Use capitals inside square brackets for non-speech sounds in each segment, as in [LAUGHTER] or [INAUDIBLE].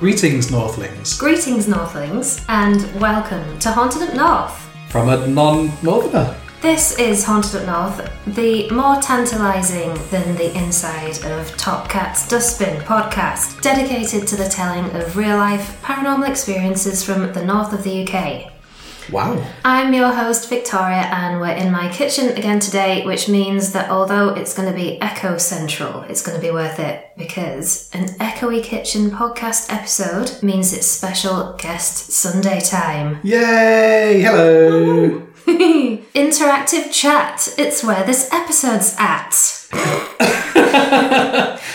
Greetings, Northlings, Greetings, Northlings, and welcome to Haunted Up North. from a non-northerner. This is Haunted Up North, the more tantalising than the inside of Top Cat's Dustbin podcast, dedicated to the telling of real life paranormal experiences from the north of the UK. Wow. I'm your host, Victoria, and we're in my kitchen again today, which means that although it's going to be echo central, it's going to be worth it because an echoey kitchen podcast episode means it's special guest Sunday time. Yay! Hello. [LAUGHS] Interactive chat, it's where this episode's at. [LAUGHS]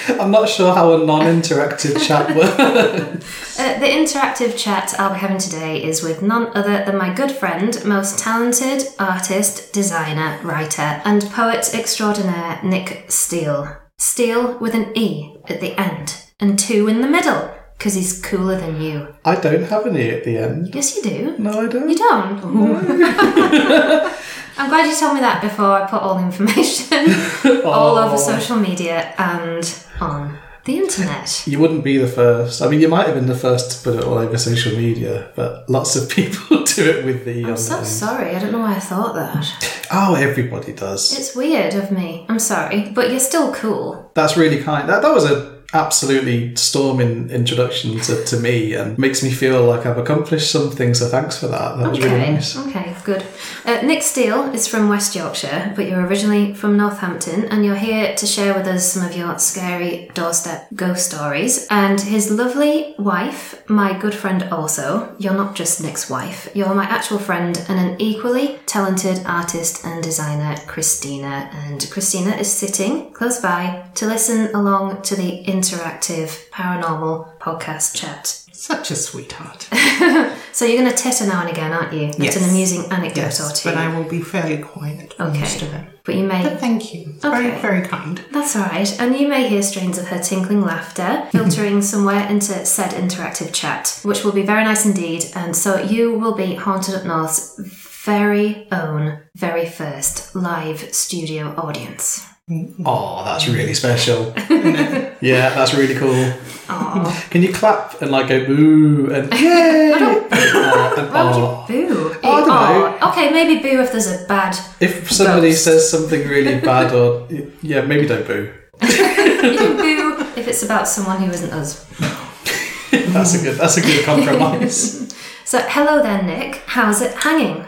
[LAUGHS] I'm not sure how a non-interactive chat works. [LAUGHS] Uh, the interactive chat I'll be having today is with none other than my good friend, most talented artist, designer, writer, and poet extraordinaire, Nick Steele. Steele with an E at the end and two in the middle, because he's cooler than you. I don't have any at the end. Yes, you do. No, I don't. You don't? [LAUGHS] I'm glad you told me that before I put all the information [LAUGHS] all over Oh. social media and on the internet. You wouldn't be the first. I mean, you might have been the first to put it all over social media, but lots of [LAUGHS] people do it with the. I'm so sorry, I don't know why I thought that. oh, everybody does. It's weird of me. I'm sorry, but you're still cool. That's really kind. That that was a absolutely storming introduction to, to me and makes me feel like I've accomplished something. So thanks for that. That was really nice. okay, good. Uh, Nick Steele is from West Yorkshire, but you're originally from Northampton, and you're here to share with us some of your scary doorstep ghost stories. And his lovely wife, my good friend also, you're not just Nick's wife, you're my actual friend and an equally talented artist and designer, Christina. And Christina is sitting close by to listen along to the interactive paranormal podcast chat. Such a sweetheart. [LAUGHS] So you're going to titter now and again, aren't you? That's Yes. an amusing anecdote or two. but I will be fairly quiet for most of it. But you may. But thank you. It's Okay. very, very kind. That's all right. And you may hear strains of her tinkling laughter [LAUGHS] filtering somewhere into said interactive chat, which will be very nice indeed. And so you will be Haunted Up North's very own, very first live studio audience. Oh, that's really special. [LAUGHS] yeah, that's really cool. Aw. Can you clap and like go boo and yay? Uh, and Why aw. would you boo? Oh, I don't know. Okay, maybe boo if there's a bad. If somebody says something really [LAUGHS] bad or yeah, maybe don't boo. [LAUGHS] You can boo if it's about someone who isn't us. That's a good. That's a good compromise. So, hello there, Nick. How's it hanging?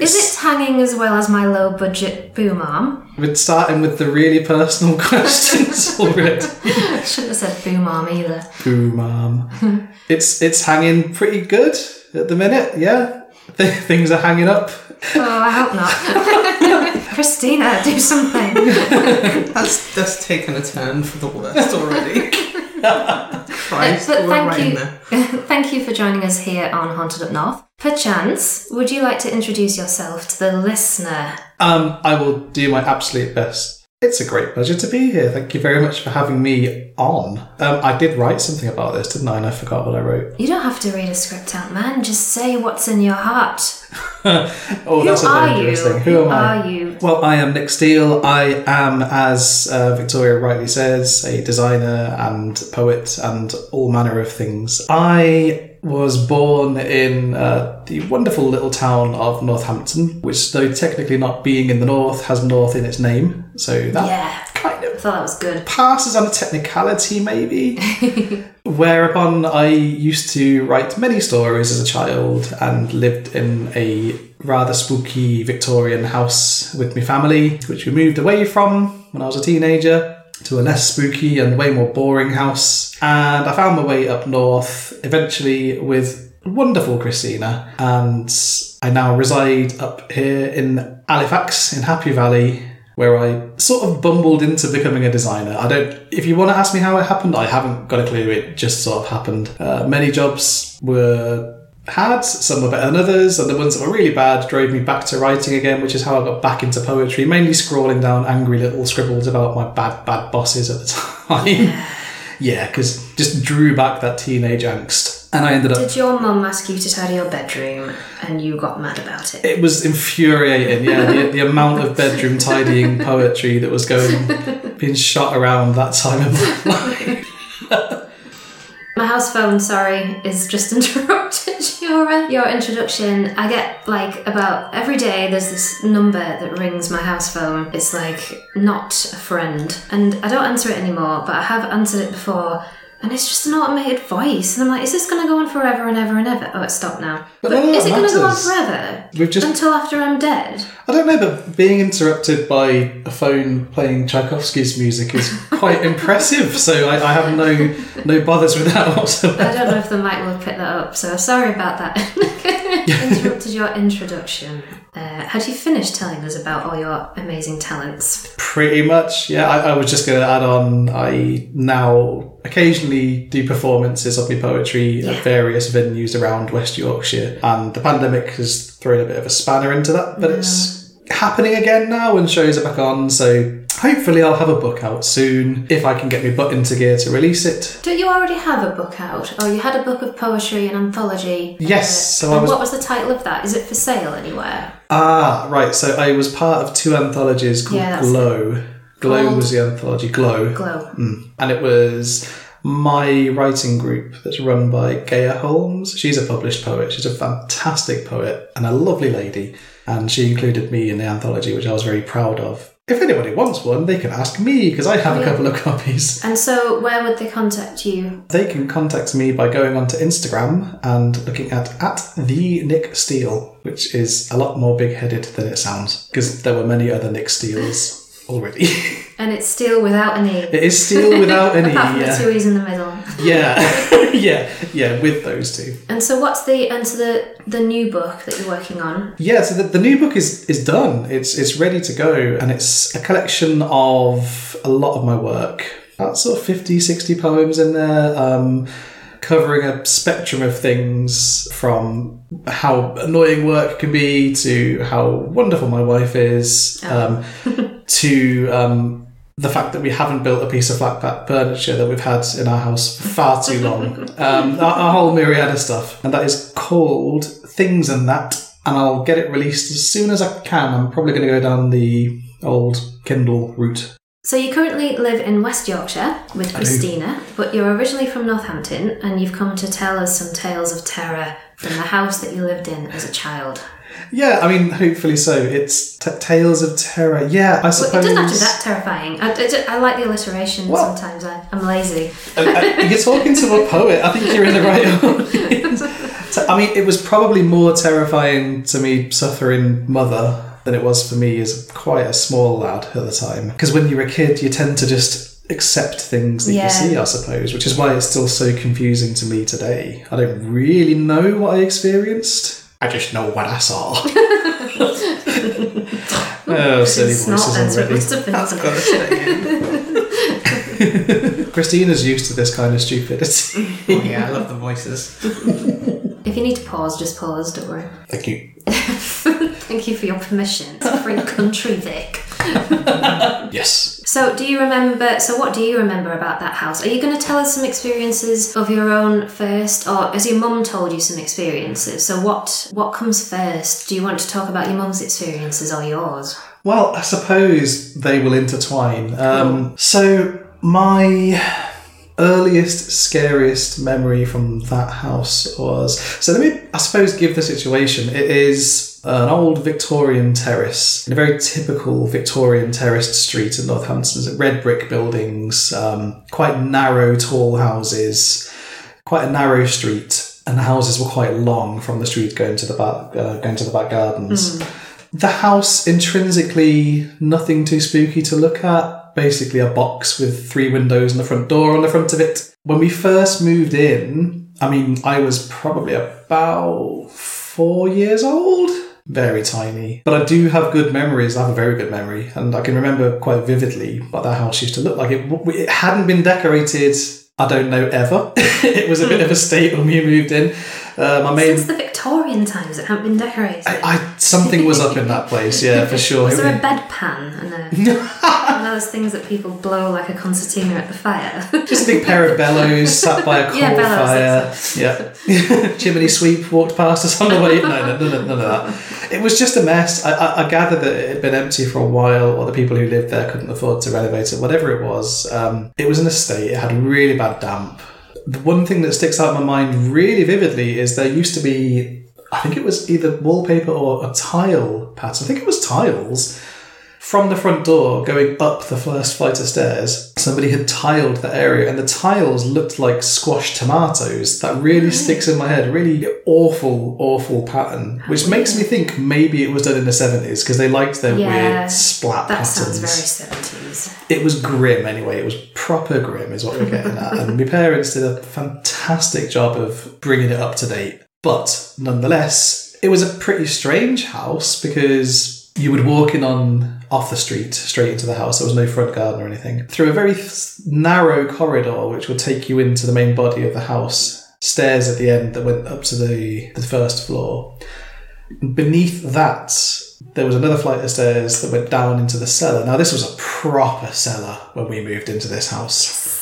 Is it hanging as well as my low budget boom arm? We're starting with the really personal [LAUGHS] questions already. I [LAUGHS] shouldn't have said boom arm either. Boom arm. [LAUGHS] it's it's hanging pretty good at the minute. Yeah, Th- things are hanging up. Oh, I hope not. Christina, do something. That's that's taken a turn for the worst already. Christ, but we're thank you, thank you for joining us here on Haunted Up North. Perchance, would you like to introduce yourself to the listener? Um, I will do my absolute best. It's a great pleasure to be here. Thank you very much for having me on. Um, I did write something about this, didn't I? And I forgot what I wrote. You don't have to read a script out, man. Just say what's in your heart. [LAUGHS] oh, Who that's a are dangerous you? thing. Who, am I? are you? Well, I am Nick Steele. I am, as uh, Victoria rightly says, a designer and poet and all manner of things. I was born in uh, the wonderful little town of Northampton, which, though technically not being in the north, has north in its name. So that Yeah, kind I of thought that was good. passes on a technicality, maybe. [LAUGHS] Whereupon I used to write many stories as a child and lived in a rather spooky Victorian house with my family, which we moved away from when I was a teenager to a less spooky and way more boring house. And I found my way up north eventually with wonderful Christina, and I now reside up here in Halifax in Happy Valley where I sort of bumbled into becoming a designer. I don't, if you want to ask me how it happened, I haven't got a clue. It just sort of happened. Uh, many jobs were had, some were better than others, and the ones that were really bad drove me back to writing again, which is how I got back into poetry, mainly scrawling down angry little scribbles about my bad, bad bosses at the [LAUGHS] time. yeah, because just drew back that teenage angst. And I ended up Did your mum ask you to tidy your bedroom and you got mad about it? It was infuriating, yeah. The, the amount of bedroom tidying poetry that was going, being shot around that time of my life. My house phone, sorry, is just [LAUGHS] interrupted your uh, your introduction. I get like about every day. There's this number that rings my house phone. It's like not a friend, and I don't answer it anymore. But I have answered it before, and it's just an automated voice. And I'm like, is this going to go on forever and ever and ever? Oh, it's stopped now. But But, is it going to go on forever We've just, until after I'm dead? I don't know, but being interrupted by a phone playing Tchaikovsky's music is quite [LAUGHS] impressive. So I, I have no no bothers with that whatsoever. I don't know if the mic will pick that up, so sorry about that. [LAUGHS] [LAUGHS] Interrupted your introduction. Uh, had you finished telling us about all your amazing talents? Pretty much, yeah. I, I was just going to add on. I now occasionally do performances of my poetry Yeah. at various venues around West Yorkshire, and the pandemic has thrown a bit of a spanner into that. But it's happening again now, and shows are back on. So hopefully, I'll have a book out soon if I can get my butt into gear to release it. Don't you already have a book out? Oh, you had a book of poetry, an anthology. Yes, Uh, so I was- what was the title of that? Is it for sale anywhere? Ah, right. So I was part of two anthologies called Yeah, Glow. Glow Called- was the anthology. Glow. Glow. Mm. And it was my writing group that's run by Gaia Holmes. She's a published poet. She's a fantastic poet and a lovely lady. And she included me in the anthology, which I was very proud of. If anybody wants one, they can ask me because I have a couple of copies. And so, where would they contact you? They can contact me by going onto Instagram and looking at at the Nick Steele, which is a lot more big-headed than it sounds because there were many other Nick Steeles already. [LAUGHS] And it's still without an E. it is still without any. [LAUGHS] Apart from the Yeah. two E's in the middle. yeah, [LAUGHS] yeah, yeah. With those two. And so, what's the and so the the new book that you're working on? Yeah, so the, the new book is is done. It's it's ready to go, and it's a collection of a lot of my work. About sort of 50, 60 poems in there, um, covering a spectrum of things from how annoying work can be to how wonderful my wife is, um, to um, the fact that we haven't built a piece of flat pack furniture that we've had in our house for far too long. [LAUGHS] um, a, a whole myriad of stuff. And that is called Things and That. And I'll get it released as soon as I can. I'm probably going to go down the old Kindle route. So you currently live in West Yorkshire with. Christina, but you're originally from Northampton, and you've come to tell us some tales of terror from the house that you lived in as a child. Yeah, I mean, hopefully so. It's t- Tales of Terror. Yeah, I Well, suppose. it doesn't have to be that terrifying. I, I, I like the alliteration Well- sometimes. I, I'm lazy. Uh, uh, you're talking to a [LAUGHS] poet. I think you're in the right audience. [LAUGHS] I mean, it was probably more terrifying to me suffering mother than it was for me as quite a small lad at the time. Because when you're a kid, you tend to just accept things that Yeah. you see, I suppose, which is why it's still so confusing to me today. I don't really know what I experienced. I just know what I saw. [LAUGHS] oh, silly It's voices so already. must have been That's funny. got to stay in. [LAUGHS] Christina's used to this kind of stupidity. [LAUGHS] Oh, yeah, I love the voices. If you need to pause, just pause. Don't worry. Thank you. Thank you for your permission. It's a free country, Vic. Yes. So, do you remember? So, what do you remember about that house? Are you going to tell us some experiences of your own first, or has your mum told you some experiences? So, what what comes first? Do you want to talk about your mum's experiences or yours? Well, I suppose they will intertwine. Um, so, my earliest, scariest memory from that house was. So, let me, I suppose, give the situation. It is an old Victorian terrace, in a very typical Victorian terraced street in Northampton. Red brick buildings, um, quite narrow, tall houses, quite a narrow street. And the houses were quite long from the street going to the back, uh, going to the back gardens. The house intrinsically nothing too spooky to look at. Basically, a box with three windows and a front door on the front of it. When we first moved in, I mean, I was probably about four years old. Very tiny. But I do have good memories. I have a very good memory. And I can remember quite vividly what that house used to look like. It, it hadn't been decorated, I don't know, ever. [LAUGHS] it was a bit of a state when we moved in. Uh, my main Since the Victorian times. It hadn't been decorated. I, I something was up in that place, yeah, for sure. Was there a bedpan and a, [LAUGHS] one of those things that people blow like a concertina at the fire? [LAUGHS] Just a big pair of bellows sat by a [LAUGHS] coal Yeah, bellows, fire. Yeah. Chimney sweep walked past us on the way. No, no, no, no, none of that. It was just a mess. I, I, I gather that it had been empty for a while, or the people who lived there couldn't afford to renovate it, whatever it was. Um, it was an estate. It had really bad damp. The one thing that sticks out in my mind really vividly is there used to be, I think it was either wallpaper or a tile pattern. I think it was tiles from the front door going up the first flight of stairs, somebody had tiled the area and the tiles looked like squashed tomatoes. That really sticks in my head. Really awful, awful pattern. Which makes me think maybe it was done in the 70s because they liked their Yeah, weird splat that patterns. sounds very 70s. It was grim anyway. It was proper grim, is what we're getting at. And my parents did a fantastic job of bringing it up to date. But nonetheless, it was a pretty strange house because you would walk in on off the street straight into the house. There was no front garden or anything through a very narrow corridor, which would take you into the main body of the house. Stairs at the end that went up to the the first floor. Beneath that, there was another flight of stairs that went down into the cellar. Now, this was a proper cellar when we moved into this house.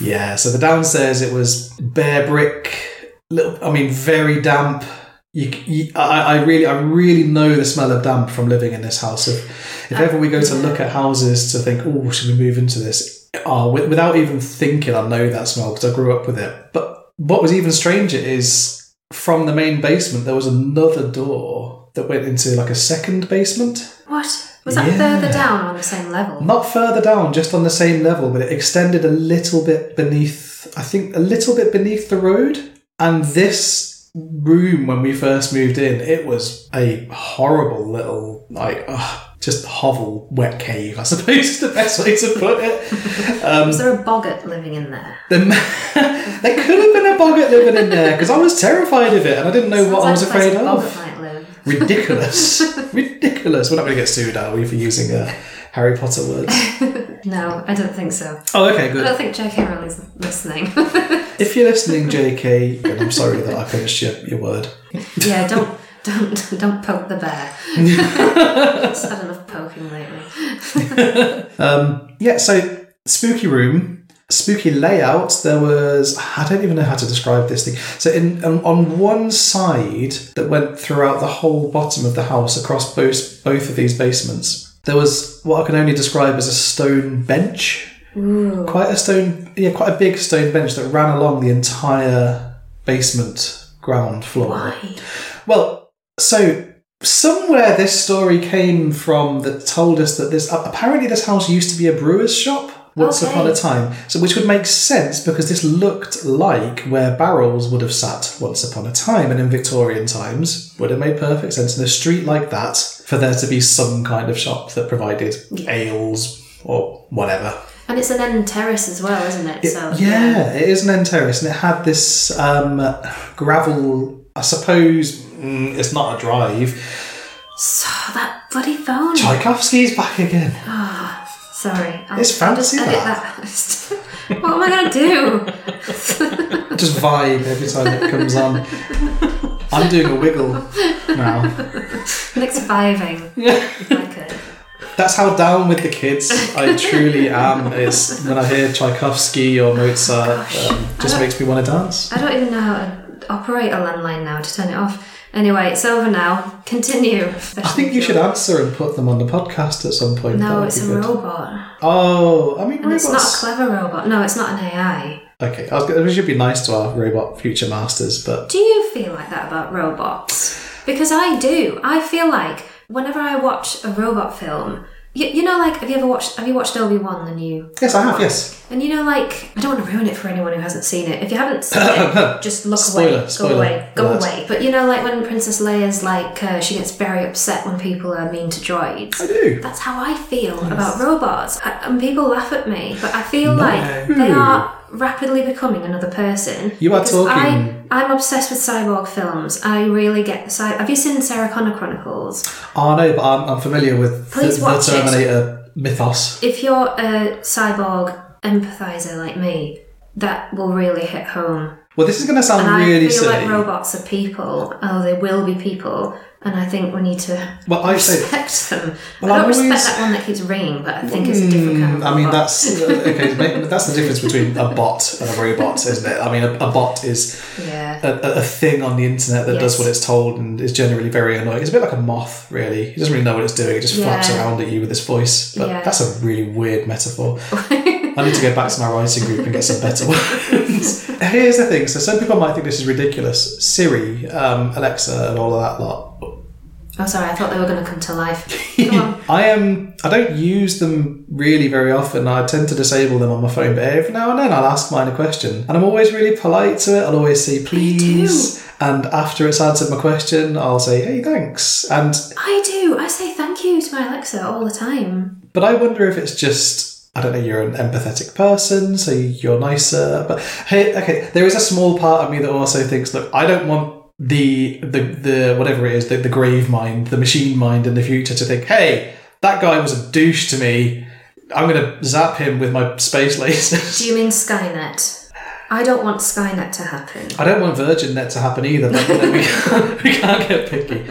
Yeah, so the downstairs it was bare brick, little. I mean, very damp. You, you, I, I really, I really know the smell of damp from living in this house. If, if ever we go to look at houses to think, oh, should we move into this? Oh, without even thinking, I know that smell because I grew up with it. But what was even stranger is from the main basement there was another door that went into like a second basement. What? Was that Yeah. further down on the same level? Not further down, just on the same level, but it extended a little bit beneath, I think, a little bit beneath the road. And this room, when we first moved in, it was a horrible little, like, ugh, just hovel, wet cave, I [LAUGHS] suppose is the best way to put it. Um, Was there a boggart living in there? [LAUGHS] the, there could have been a boggart living in there because I was terrified of it and I didn't know what I was Sounds like a afraid of. Ridiculous. [LAUGHS] Ridiculous. We're not going to get sued, are we, for using uh, Harry Potter words? [LAUGHS] No, I don't think so. Oh, okay, good. I don't think J.K. Rowling's listening. [LAUGHS] If you're listening, [LAUGHS] JK, then I'm sorry that I finished your, your word. yeah, don't don't don't poke the bear. It's had enough poking lately. Um, yeah, so spooky room, spooky layout. There was I don't even know how to describe this thing. So in um, on one side that went throughout the whole bottom of the house across both both of these basements, there was what I can only describe as a stone bench. Quite a stone, yeah, quite a big stone bench that ran along the entire basement ground floor. Why? Well, so somewhere this story came from that told us that this apparently this house used to be a brewer's shop once Okay. upon a time. So which would make sense because this looked like where barrels would have sat once upon a time and in Victorian times would have made perfect sense in a street like that for there to be some kind of shop that provided ales or whatever. And it's an end terrace as well, isn't it? It- so yeah, it is an end terrace, and it had this um, gravel. I suppose mm, it's not a drive. So that bloody phone. Tchaikovsky's back again. Sorry. I'll, It's I'll just edit that. that. what am I going to do? [LAUGHS] Just vibe every time it comes on. I'm doing a wiggle now. Next vibing. [LAUGHS] like a, That's how down with the kids I truly am. Is when I hear Tchaikovsky or Mozart, um, just makes me want to dance. I don't even know how to operate a landline now to turn it off. Anyway, it's over now. Continue. I think you should answer and put them on the podcast at some point. No, it's a good. robot. Oh, I mean, And it's not a clever robot. No, it's not an AI. Okay, I was gonna, we should be nice to our robot future masters, but Do you feel like that about robots? Because I do. I feel like whenever I watch a robot film, you, you know, like, have you ever watched, have you watched Obi Wan, the new yes, I have. Yes, And you know, like, I don't want to ruin it for anyone who hasn't seen it. If you haven't seen it, [COUGHS] just look Spoiler, away, spoiler go away, go alert. away. But you know, like when Princess Leia's like, uh, she gets very upset when people are mean to droids. I do. That's how I feel about robots. I, and people laugh at me, but I feel like they are rapidly becoming another person. You are talking- I, I'm obsessed with cyborg films. I really get the cy- Have you seen Sarah Connor Chronicles? Oh no, but I'm, I'm familiar with the, Please the watch it. Terminator mythos. If you're a cyborg empathizer like me, that will really hit home. Well, this is going to sound And really I feel silly. like robots are people. Oh, they will be people. And I think we need to well, I say respect them. Well, I don't I'm respect always- that one that keeps ringing, but I think it's a different kind of Mm, I mean, robot. that's uh, okay. That's the difference between a bot and a robot, isn't it? I mean, a, a bot is Yeah. a, a thing on the internet that does what it's told and is generally very annoying. It's a bit like a moth, really. It doesn't really know what it's doing. It just flaps around at you with its voice. But Yeah. that's a really weird metaphor. I need to go back to my writing group and get some better [LAUGHS] ones. Here's the thing. So some people might think this is ridiculous. Siri, um, Alexa, and all of that lot. Oh, sorry, I thought they were going to come to life. [LAUGHS] Come on. I am. I don't use them really very often. I tend to disable them on my phone, but every now and then I'll ask mine a question, and I'm always really polite to it. I'll always say please, and after it's answered my question, I'll say hey thanks. And I do. I say thank you to my Alexa all the time. but I wonder if it's just. I don't know, you're an empathetic person, so you're nicer. But hey, okay, there is a small part of me that also thinks, look, I don't want the the the whatever it is, the, the grave mind, the machine mind in the future to think, hey, that guy was a douche to me. I'm gonna zap him with my space lasers. Do you mean Skynet? I don't want Skynet to happen. I don't want Virgin Net to happen either, but you know, we, can't, [LAUGHS] we can't get picky.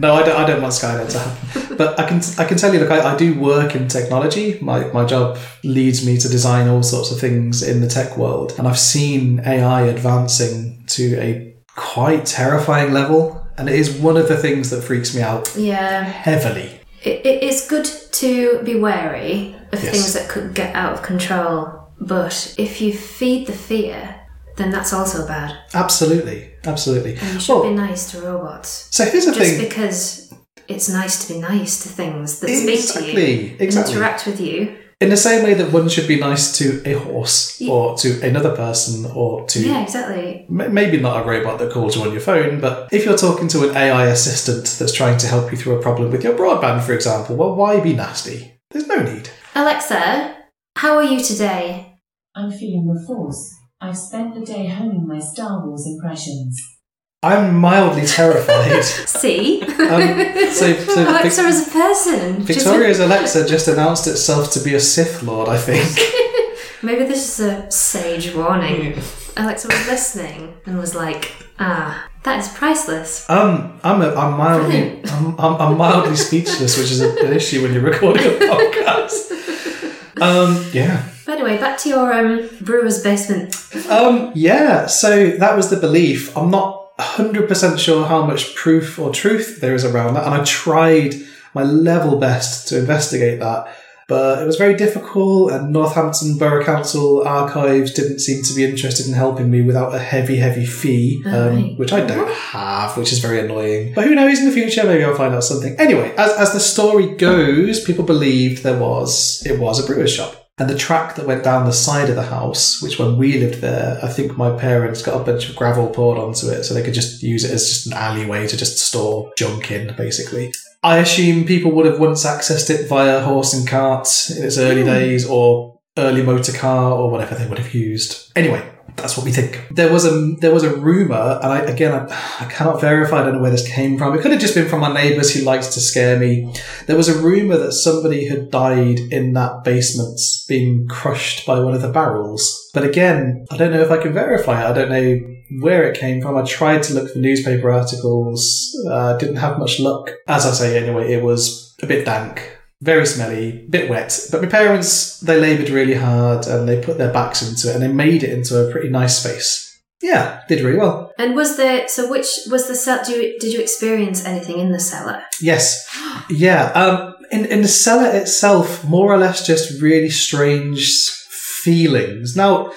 No, I don't, I don't want Skynet to happen. But I can I can tell you, look, I, I do work in technology. My, my job leads me to design all sorts of things in the tech world. And I've seen AI advancing to a quite terrifying level. And it is one of the things that freaks me out Yeah. heavily. It, it is good to be wary of Yes. things that could get out of control, but if you feed the fear, then that's also bad. Absolutely. Absolutely. And you should Well, be nice to robots. so here's the Just thing. because it's nice to be nice to things that speak to you Exactly. interact with you. In the same way that one should be nice to a horse Ye- or to another person or to Yeah, exactly. M- maybe not a robot that calls you on your phone, but if you're talking to an AI assistant that's trying to help you through a problem with your broadband, for example, well, why be nasty? There's no need. Alexa, how are you today? I'm feeling the force. I've spent the day honing my Star Wars impressions. I'm mildly terrified. [LAUGHS] See? Um, so- so [LAUGHS] Alexa Vic- is a person. She's a- Victoria's Alexa just announced itself to be a Sith Lord, I think. [LAUGHS] Maybe this is a sage warning. Alexa was listening and was like, ah, that is priceless. Um, I'm, a, I'm mildly, I'm, I'm, I'm mildly speechless, which is a, an issue when you're recording a podcast. Um, yeah. But anyway, back to your um, brewer's basement. Um, yeah, so that was the belief. I'm not 100% sure how much proof or truth there is around that, and I tried my level best to investigate that, but it was very difficult, and Northampton Borough Council archives didn't seem to be interested in helping me without a heavy, heavy fee, um, which I don't have, which is very annoying. But who knows in the future, maybe I'll find out something. Anyway, as, as the story goes, people believed there was, it was a brewer's shop. And the track that went down the side of the house, which when we lived there, I think my parents got a bunch of gravel poured onto it so they could just use it as just an alleyway to just store junk in, basically. I assume people would have once accessed it via horse and cart in its early hmm. days or early motor car or whatever they would have used. Anyway, that's what we think. There was a there was a rumor, and I again I, I cannot verify. I don't know where this came from. It could have just been from my neighbours who likes to scare me. There was a rumor that somebody had died in that basement, being crushed by one of the barrels. But again, I don't know if I can verify it. I don't know where it came from. I tried to look for newspaper articles. Uh, didn't have much luck. As I say, anyway, it was a bit dank. Very smelly, bit wet. But my parents, they laboured really hard and they put their backs into it and they made it into a pretty nice space. Yeah, did really well. And was there, so which was the cell, do you, did you experience anything in the cellar? Yes. [GASPS] Yeah. Um, in, in the cellar itself, more or less just really strange feelings. Now,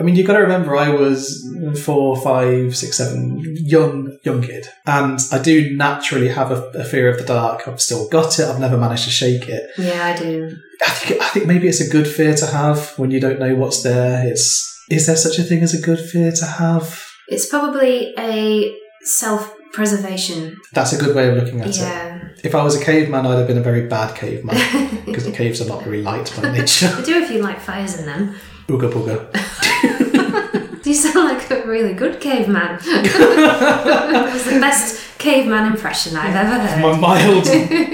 I mean, you've got to remember I was four, five, six, seven, young, young kid. And I do naturally have a, a fear of the dark. I've still got it. I've never managed to shake it. Yeah, I do. I think, I think maybe it's a good fear to have when you don't know what's there. It's, is there such a thing as a good fear to have? It's probably a self preservation. That's a good way of looking at it. Yeah. If I was a caveman, I'd have been a very bad caveman because the caves are not very light by [LAUGHS] nature. They do if you like fires in them. Ooga booga. [LAUGHS] You sound like a really good caveman. [LAUGHS] that was the best caveman impression I've ever heard. My mild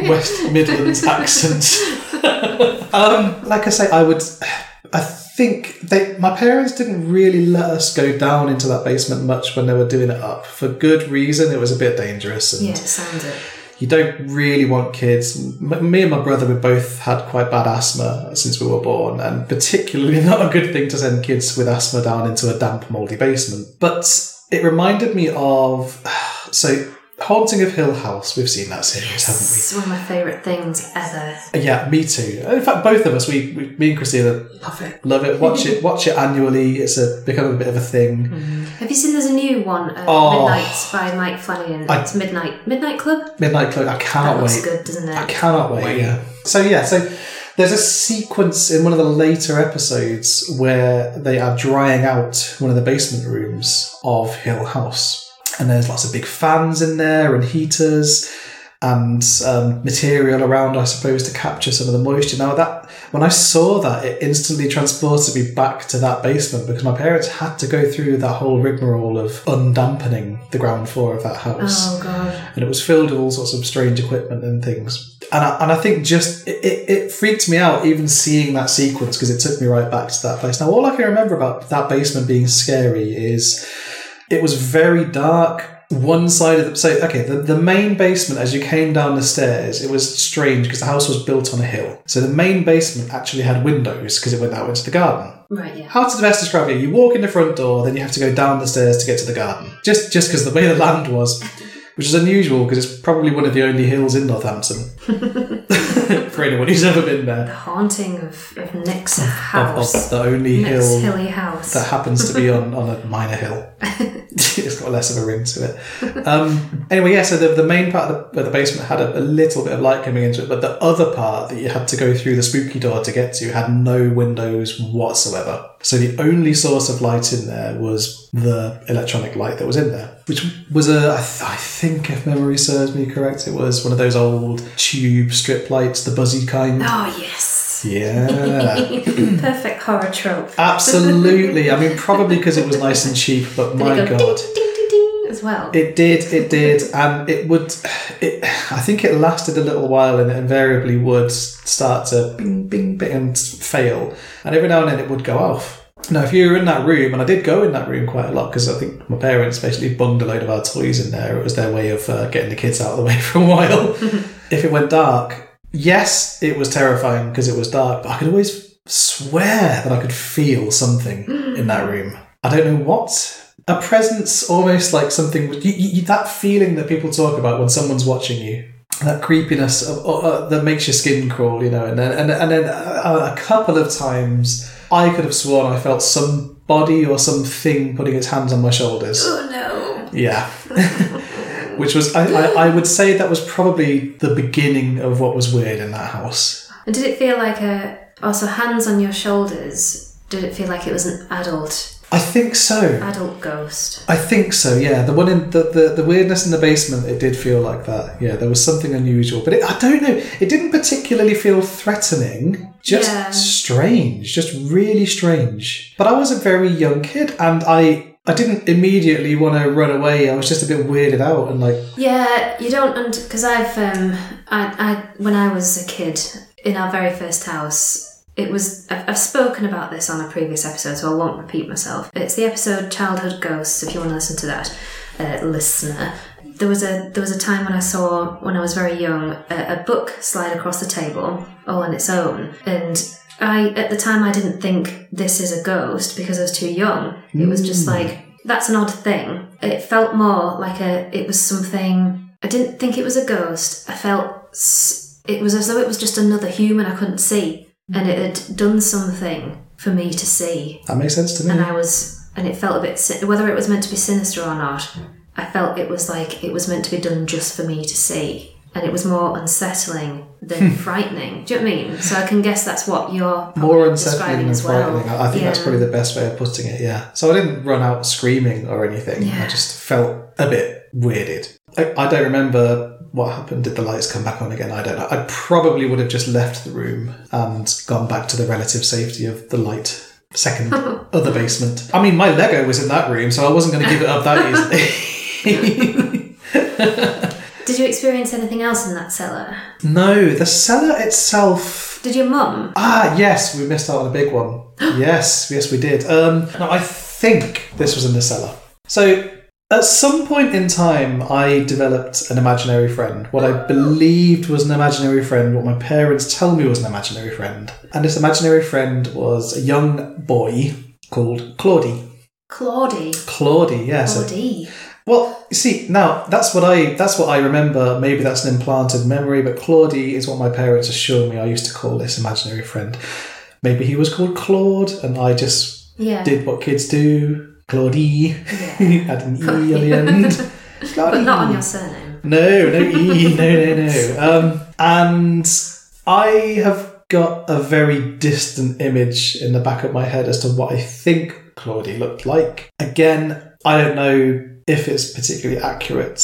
West Midlands accent. [LAUGHS] um, like I say, I would. I think they, my parents didn't really let us go down into that basement much when they were doing it up for good reason. It was a bit dangerous, and Yeah, it. You don't really want kids. M- me and my brother, we both had quite bad asthma since we were born, and particularly [LAUGHS] not a good thing to send kids with asthma down into a damp, mouldy basement. But it reminded me of [SIGHS] so. Haunting of Hill House, we've seen that series, haven't we? It's one of my favourite things ever. Yeah, me too. In fact, both of us, we, we me and Christina Love it. love it. Watch it, [LAUGHS] watch it annually. It's a become a bit of a thing. Mm-hmm. Have you seen there's a new one, uh, Oh. Midnight by Mike Flanagan? I- it's Midnight Midnight Club. Midnight Club. I That cannot looks wait. good, doesn't it? I cannot wait. Wait. Yeah. So yeah, so there's a sequence in one of the later episodes where they are drying out one of the basement rooms of Hill House, and there's lots of big fans in there and heaters and um, material around, I suppose, to capture some of the moisture. Now that when I saw that, it instantly transported me back to that basement because my parents had to go through that whole rigmarole of undampening the ground floor of that house Oh god. and it was filled with all sorts of strange equipment and things. And I, and I think just it, it, it freaked me out even seeing that sequence because it took me right back to that place. Now, all I can remember about that basement being scary is it was very dark. One side of the so okay, the, the main basement as you came down the stairs, it was strange because the house was built on a hill. So the main basement actually had windows because it went out into the garden. Right, yeah. How to best describe it? You walk in the front door, then you have to go down the stairs to get to the garden. Just just because the way the land was, which is unusual because it's probably one of the only hills in Northampton. [LAUGHS] [LAUGHS] For anyone who's ever been there. The haunting of, of Nick's of, house. of the only Nick's hill hilly house. that happens to be on, on a minor hill. [LAUGHS] [LAUGHS] it's got less of a ring to it. Um, anyway, yeah, so the, the main part of the, the basement had a, a little bit of light coming into it, but the other part that you had to go through the spooky door to get to had no windows whatsoever. So the only source of light in there was the electronic light that was in there, which was a, I, th- I think if memory serves me correct, it was one of those old tube strip lights, the buzzy kind. oh yes. Yeah. [LAUGHS] Perfect horror trope. Absolutely. I mean, probably because it was nice and cheap, but my go god. ding ding ding ding as well? It did, it did, and it would. It, I think it lasted a little while, and it invariably would start to bing, bing, bing, and fail, and every now and then it would go off. Now, if you were in that room, and I did go in that room quite a lot because I think my parents basically bunged a load of our toys in there. It was their way of uh, getting the kids out of the way for a while. [LAUGHS] if it went dark, yes, it was terrifying because it was dark, but I could always swear that I could feel something in that room. I don't know what. A presence, almost like something, you, you, that feeling that people talk about when someone's watching you. That creepiness of, uh, uh, that makes your skin crawl, you know, and then and, and then uh, a couple of times I could have sworn I felt somebody or something putting its hands on my shoulders. oh no. Yeah. [LAUGHS] Which was, I, I, I would say that was probably the beginning of what was weird in that house. And did it feel like a also hands on your shoulders? Did it feel like it was an adult I think so. adult ghost? I think so, yeah. The one in the, the, the weirdness in the basement, it did feel like that. Yeah, there was something unusual. But it, I don't know, it didn't particularly feel threatening. Just Yeah. strange. Just really strange. But I was a very young kid and I I didn't immediately want to run away. I was just a bit weirded out and like, Yeah, you don't because I've um I, I when I was a kid in our very first house. It was I've, spoken about this on a previous episode, so I won't repeat myself. It's the episode "Childhood Ghosts." If you want to listen to that, uh, listener, there was a there was a time when I saw when I was very young a, a book slide across the table all on its own, and I at the time I didn't think this is a ghost because I was too young. It was just hmm. like that's an odd thing. It felt more like a it was something. I didn't think it was a ghost. I felt it was as though it was just another human I couldn't see, and it had done something for me to see that makes sense to me. and I was, and it felt a bit, whether it was meant to be sinister or not, I felt it was like it was meant to be done just for me to see. And it was more unsettling than hmm. frightening. Do you know what I mean? So I can guess that's what you're More unsettling than as well. frightening. I I think that's probably the best way of putting it, yeah. So I didn't run out screaming or anything. I just felt a bit weirded. I, I don't remember what happened. Did the lights come back on again? I don't know. I probably would have just left the room and gone back to the relative safety of the light second [LAUGHS] other basement. I mean, my Lego was in that room, so I wasn't going to give it up that [LAUGHS] easily. [LAUGHS] Did you experience anything else in that cellar? No, the cellar itself Did your mum? Ah, yes, we missed out on a big one. [GASPS] yes, yes, we did. Um, no, I think this was in the cellar. So, at some point in time, I developed an imaginary friend. What I believed was an imaginary friend, what my parents tell me was an imaginary friend. And this imaginary friend was a young boy called Claudie. Claudie. Claudie, yes. Claudie. Well, you see, now that's what I that's what I remember. Maybe that's an implanted memory, but Claudie is what my parents assured me I used to call this imaginary friend. Maybe he was called Claude, and I just Yeah. did what kids do. Claudie Yeah. [LAUGHS] had an e on the end. [LAUGHS] Claudie. But not on your surname. No, no e, no, no, no. Um, and I have got a very distant image in the back of my head as to what I think Claudie looked like. Again, I don't know if it's particularly accurate,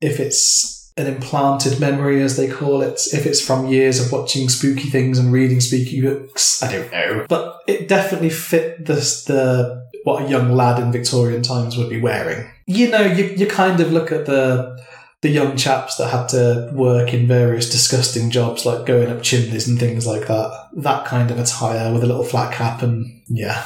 if it's an implanted memory, as they call it, if it's from years of watching spooky things and reading spooky books. I don't know, but it definitely fit the the what a young lad in Victorian times would be wearing. You know, you you kind of look at the the young chaps that had to work in various disgusting jobs like going up chimneys and things like that. That kind of attire with a little flat cap and yeah.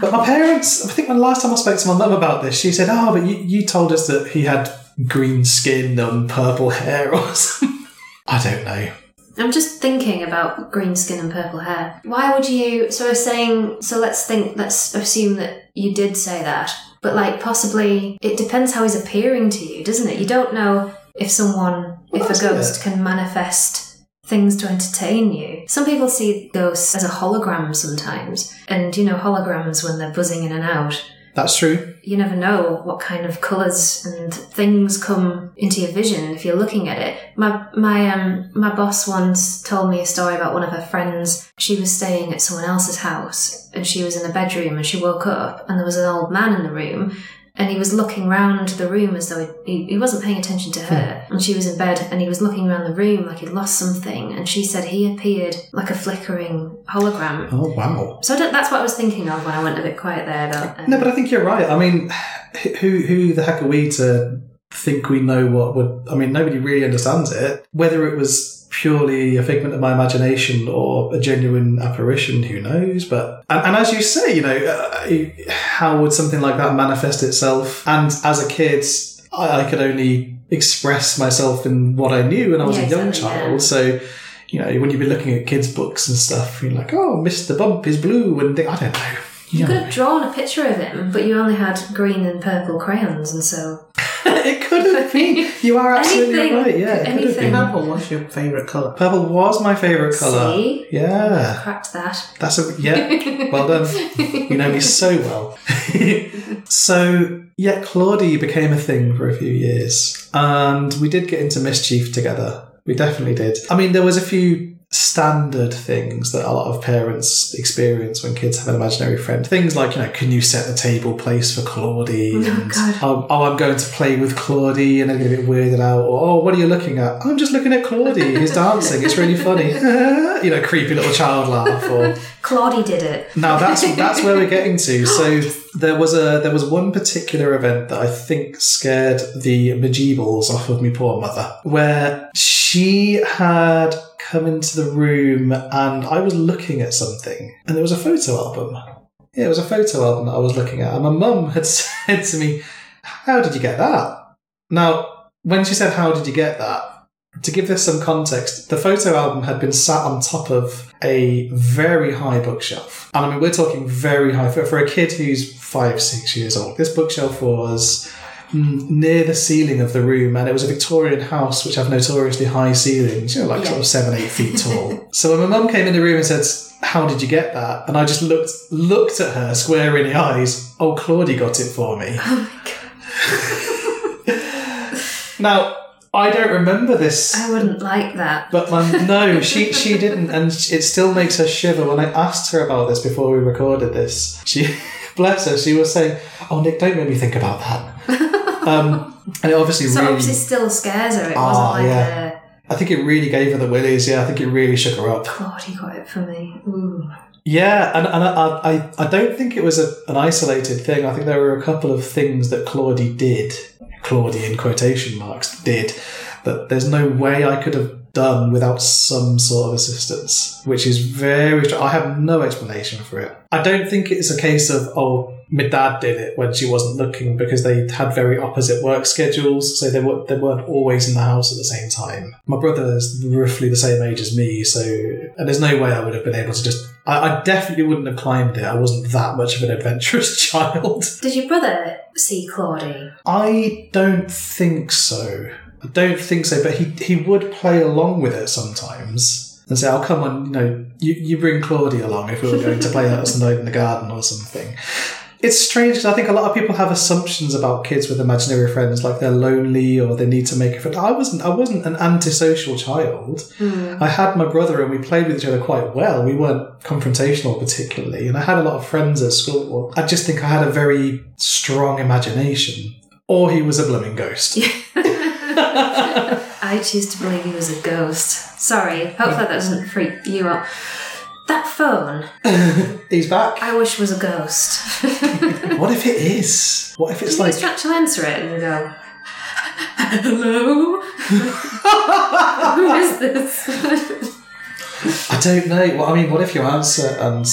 But my parents, I think the last time I spoke to my mum about this, she said, Oh, but you, you told us that he had green skin and purple hair or [LAUGHS] something. I don't know. I'm just thinking about green skin and purple hair. Why would you? So I was saying. So let's think. Let's assume that you did say that, but like possibly it depends how he's appearing to you, doesn't it? You don't know if someone, Well, if a ghost can manifest things to entertain you. Some people see ghosts as a hologram sometimes, and you know holograms when they're buzzing in and out. That's true. you never know what kind of colours and things come into your vision if you're looking at it. My my um my boss once told me a story about one of her friends. She was staying at someone else's house and she was in the bedroom and she woke up and there was an old man in the room and he was looking round the room as though he, he wasn't paying attention to her. And she was in bed and he was looking around the room like he'd lost something. And she said he appeared like a flickering hologram. Oh, wow. So that's what I was thinking of when I went a bit quiet there. About, um, No, but I think you're right. I mean, who who the heck are we to think we know what would? I mean, nobody really understands it. Whether it was purely a figment of my imagination or a genuine apparition, who knows? But and, and as you say, you know, uh, how would something like that manifest itself? And as a kid, I, I could only express myself in what I knew, when I was Yeah, a young exactly, yeah. child, so. You know, when you'd be looking at kids' books and stuff, you're like, "Oh, Mr. Bump is blue," and they, I don't know. You You could know. have drawn a picture of him, but you only had green and purple crayons, and so [LAUGHS] it could have [LAUGHS] been. You are absolutely Anything, right. Yeah, it could have anything. been. Purple was your favourite colour. Purple was my favourite colour. See? Yeah, cracked that. that's a yeah. Well done. You know me so well. [LAUGHS] so yeah, Claudie became a thing for a few years, and we did get into mischief together. We definitely did. I mean, there was a few standard things that a lot of parents experience when kids have an imaginary friend. Things like, you know, can you set the table place for Claudie? Oh, and, oh, oh, I'm going to play with Claudie and they're going to get weirded out. Or, oh, what are you looking at? I'm just looking at Claudie who's dancing. It's really funny. [LAUGHS] you know, creepy little child laugh. Or Claudie did it. now that's that's where we're getting to. So [LAUGHS] there was a there was one particular event that I think scared the bejeebles off of me poor mother, where she had come into the room and I was looking at something, and there was a photo album. Yeah, it was a photo album that I was looking at, and my mum had [LAUGHS] said to me, "How did you get that?" Now, when she said, "How did you get that?" To give this some context, the photo album had been sat on top of a very high bookshelf. And I mean, we're talking very high. For, for a kid who's five, six years old, this bookshelf was Mm, near the ceiling of the room, and it was a Victorian house which have notoriously high ceilings, you know, like Yeah. sort of seven, eight feet [LAUGHS] tall. so when my mum came in the room and said, How did you get that? And I just looked looked at her square in the eyes. Oh, Claudie got it for me. Oh my god. [LAUGHS] Now, I don't remember this I wouldn't like that. But my, no, she she didn't, and it still makes her shiver. When I asked her about this before we recorded this, she, [LAUGHS] bless her, she was saying, "Oh, Nick, don't make me think about that." [LAUGHS] um, and it obviously So really, obviously still scares her. It Ah, wasn't like yeah. I think it really gave her the willies. Yeah, I think it really shook her up. a Claudie got it for me. Ooh. Yeah, and, and I, I, I don't think it was a, an isolated thing. I think there were a couple of things that Claudie did, Claudie in quotation marks, did, that there's no way I could have done without some sort of assistance, which is very. I have no explanation for it. I don't think it's a case of oh, my dad did it when she wasn't looking because they had very opposite work schedules, so they were they weren't always in the house at the same time. My brother is roughly the same age as me, so and there's no way I would have been able to just. I, I definitely wouldn't have climbed it. I wasn't that much of an adventurous [LAUGHS] child. Did your brother see Claudie? I don't think so. I don't think so, but he he would play along with it sometimes and say, "I'll come on, you know, you, you bring Claudia along if we were going to play outside in the garden or something." It's strange because I think a lot of people have assumptions about kids with imaginary friends, like they're lonely or they need to make a friend. I wasn't. I wasn't an antisocial child. Hmm. I had my brother and we played with each other quite well. We weren't confrontational particularly, and I had a lot of friends at school. I just think I had a very strong imagination. Or he was a blooming ghost. [LAUGHS] I choose to believe he was a ghost. Sorry, hopefully that doesn't freak you out. That phone, [LAUGHS] He's back. I wish was a ghost. [LAUGHS] What if it is? What if it's you like just to answer it and go, Hello? [LAUGHS] Who is this? I don't know. Well, I mean, what if you answer and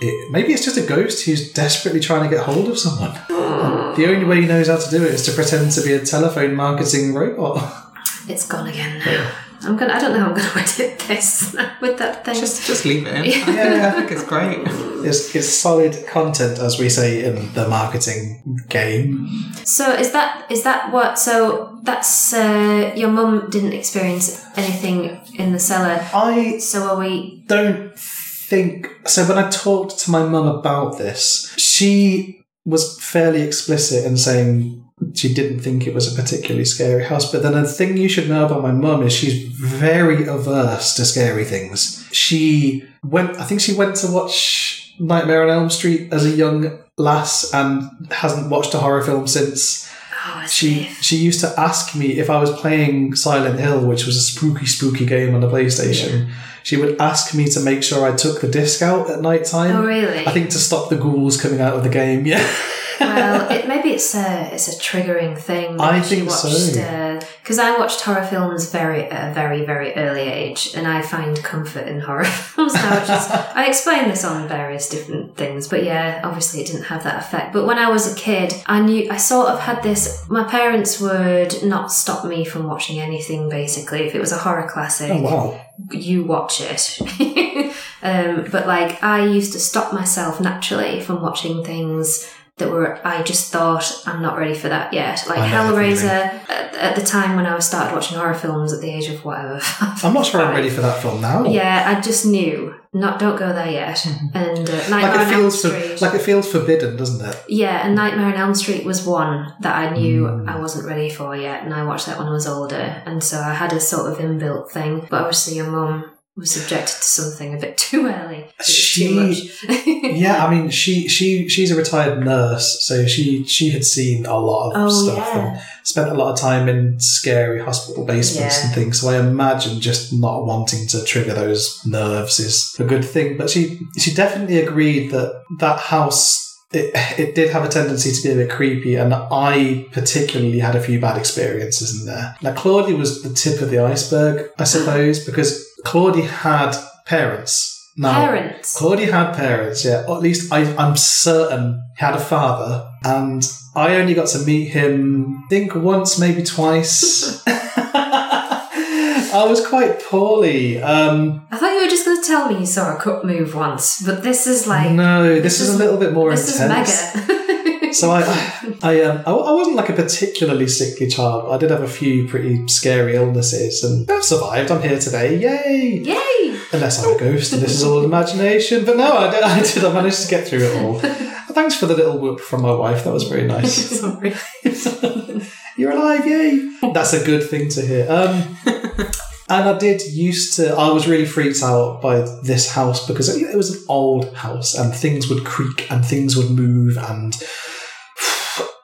it, maybe it's just a ghost who's desperately trying to get hold of someone. Hmm. the only way he knows how to do it is to pretend to be a telephone marketing robot. it's gone again now. I'm gonna. I don't know how I'm gonna [LAUGHS] edit this with that thing. Just, just leave it in. Yeah. I think it's great. It's, it's solid content, as we say in the marketing game. So is that is that what? So that's uh, your mum didn't experience anything in the cellar. I So are we? don't think so. When I talked to my mum about this, she was fairly explicit in saying she didn't think it was a particularly scary house. But then the thing you should know about my mum is she's very averse to scary things. She went, I think she went to watch Nightmare on Elm Street as a young lass and hasn't watched a horror film since. Oh, She she used to ask me if I was playing Silent Hill, which was a spooky, spooky game on the PlayStation. She would ask me to make sure I took the disc out at night time. Oh really? I think to stop the ghouls coming out of the game. Yeah. [LAUGHS] well, it, maybe it's a it's a triggering thing. I think so. watched, Because I watched horror films very at a very very early age, and I find comfort in horror [LAUGHS] films now. Which is, I explain this on various different things, but yeah, obviously it didn't have that effect. But when I was a kid, I knew I sort of had this. My parents would not stop me from watching anything. Basically, if it was a horror classic, Oh wow. you watch it. [LAUGHS] um, but like, I used to stop myself naturally from watching things that were, I just thought, I'm not ready for that yet. Like Hellraiser, at, at the time when I was started watching horror films at the age of whatever. [LAUGHS] I'm not sure I'm ready for that film now. Yeah, I just knew. Not, don't go there yet. And uh, Nightmare Like on it Elm feels for, Street. like it feels forbidden, doesn't it? Yeah, and Nightmare on Elm Street was one that I knew Mm. I wasn't ready for yet, and I watched that when I was older, and so I had a sort of inbuilt thing. But obviously, your mum was subjected to something a bit too early. She- too. [LAUGHS] Yeah, I mean, she she she's a retired nurse, so she she had seen a lot of Oh, stuff yeah. and spent a lot of time in scary hospital basements Yeah. and things. So I imagine just not wanting to trigger those nerves is a good thing. But she she definitely agreed that that house. It, it did have a tendency to be a bit creepy, and I particularly had a few bad experiences in there. Now, Claudia was the tip of the iceberg, I suppose, because Claudia had parents. Now, Parents. Claudia had parents, yeah. Or at least I, I'm certain he had a father, and I only got to meet him, I think once, maybe twice. [LAUGHS] I was quite poorly. Um, I thought you were just going to tell me you saw a cup move once, but this is like no, this, this is, is- a little bit more this intense. is mega. [LAUGHS] So I, I, um, I, I wasn't like a particularly sickly child. I did have a few pretty scary illnesses, and I've survived. I'm here today. Yay! Yay! Unless I'm a ghost and this is all imagination. But no, I did. I, did, I managed to get through it all. Thanks for the little whoop from my wife. That was very nice. [LAUGHS] Sorry. [LAUGHS] You're alive, yay! That's a good thing to hear. Um, and I did used to. I was really freaked out by this house because it, it was an old house and things would creak and things would move and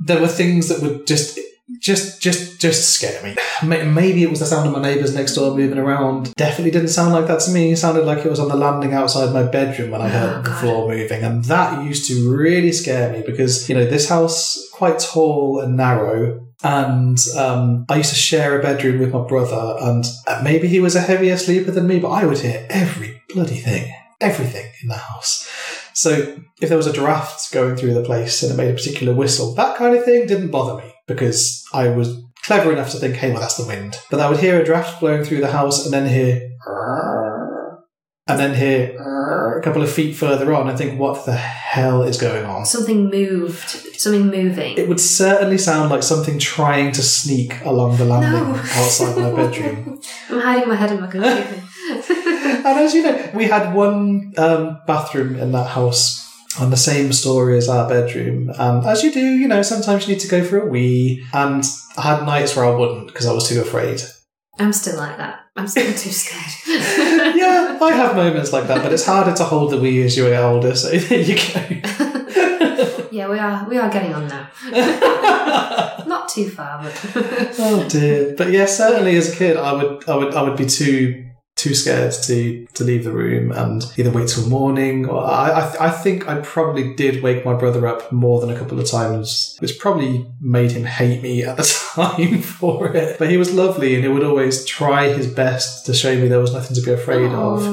there were things that would just. Just, just, just scare me. Maybe it was the sound of my neighbours next door moving around. Definitely didn't sound like that to me. It sounded like it was on the landing outside my bedroom when I heard Oh, the floor moving, and that used to really scare me because you know this house quite tall and narrow, and um, I used to share a bedroom with my brother, and maybe he was a heavier sleeper than me, but I would hear every bloody thing, everything in the house. So if there was a draft going through the place and it made a particular whistle, that kind of thing didn't bother me because I was clever enough to think, hey, well, that's the wind. But I would hear a draft blowing through the house and then hear, and then hear a couple of feet further on and think, what the hell is going on? Something moved. Something moving. It would certainly sound like something trying to sneak along the landing No. outside my bedroom. [LAUGHS] I'm hiding my head in my computer. [LAUGHS] And as you know, we had one um, bathroom in that house on the same story as our bedroom. And as you do, you know, sometimes you need to go for a wee. And I had nights where I wouldn't because I was too afraid. I'm still like that. I'm still too scared. [LAUGHS] yeah, I have moments like that, but it's harder to hold the wee as you get older. So [LAUGHS] there you go. [LAUGHS] yeah, we are. We are getting on now. Not too far, but oh dear. But yeah, certainly as a kid, I would, I would, I would be too, too scared to to leave the room and either wait till morning. Or I, I, I think I probably did wake my brother up more than a couple of times, which probably made him hate me at the [LAUGHS] time for it. But he was lovely, and he would always try his best to show me there was nothing to be afraid of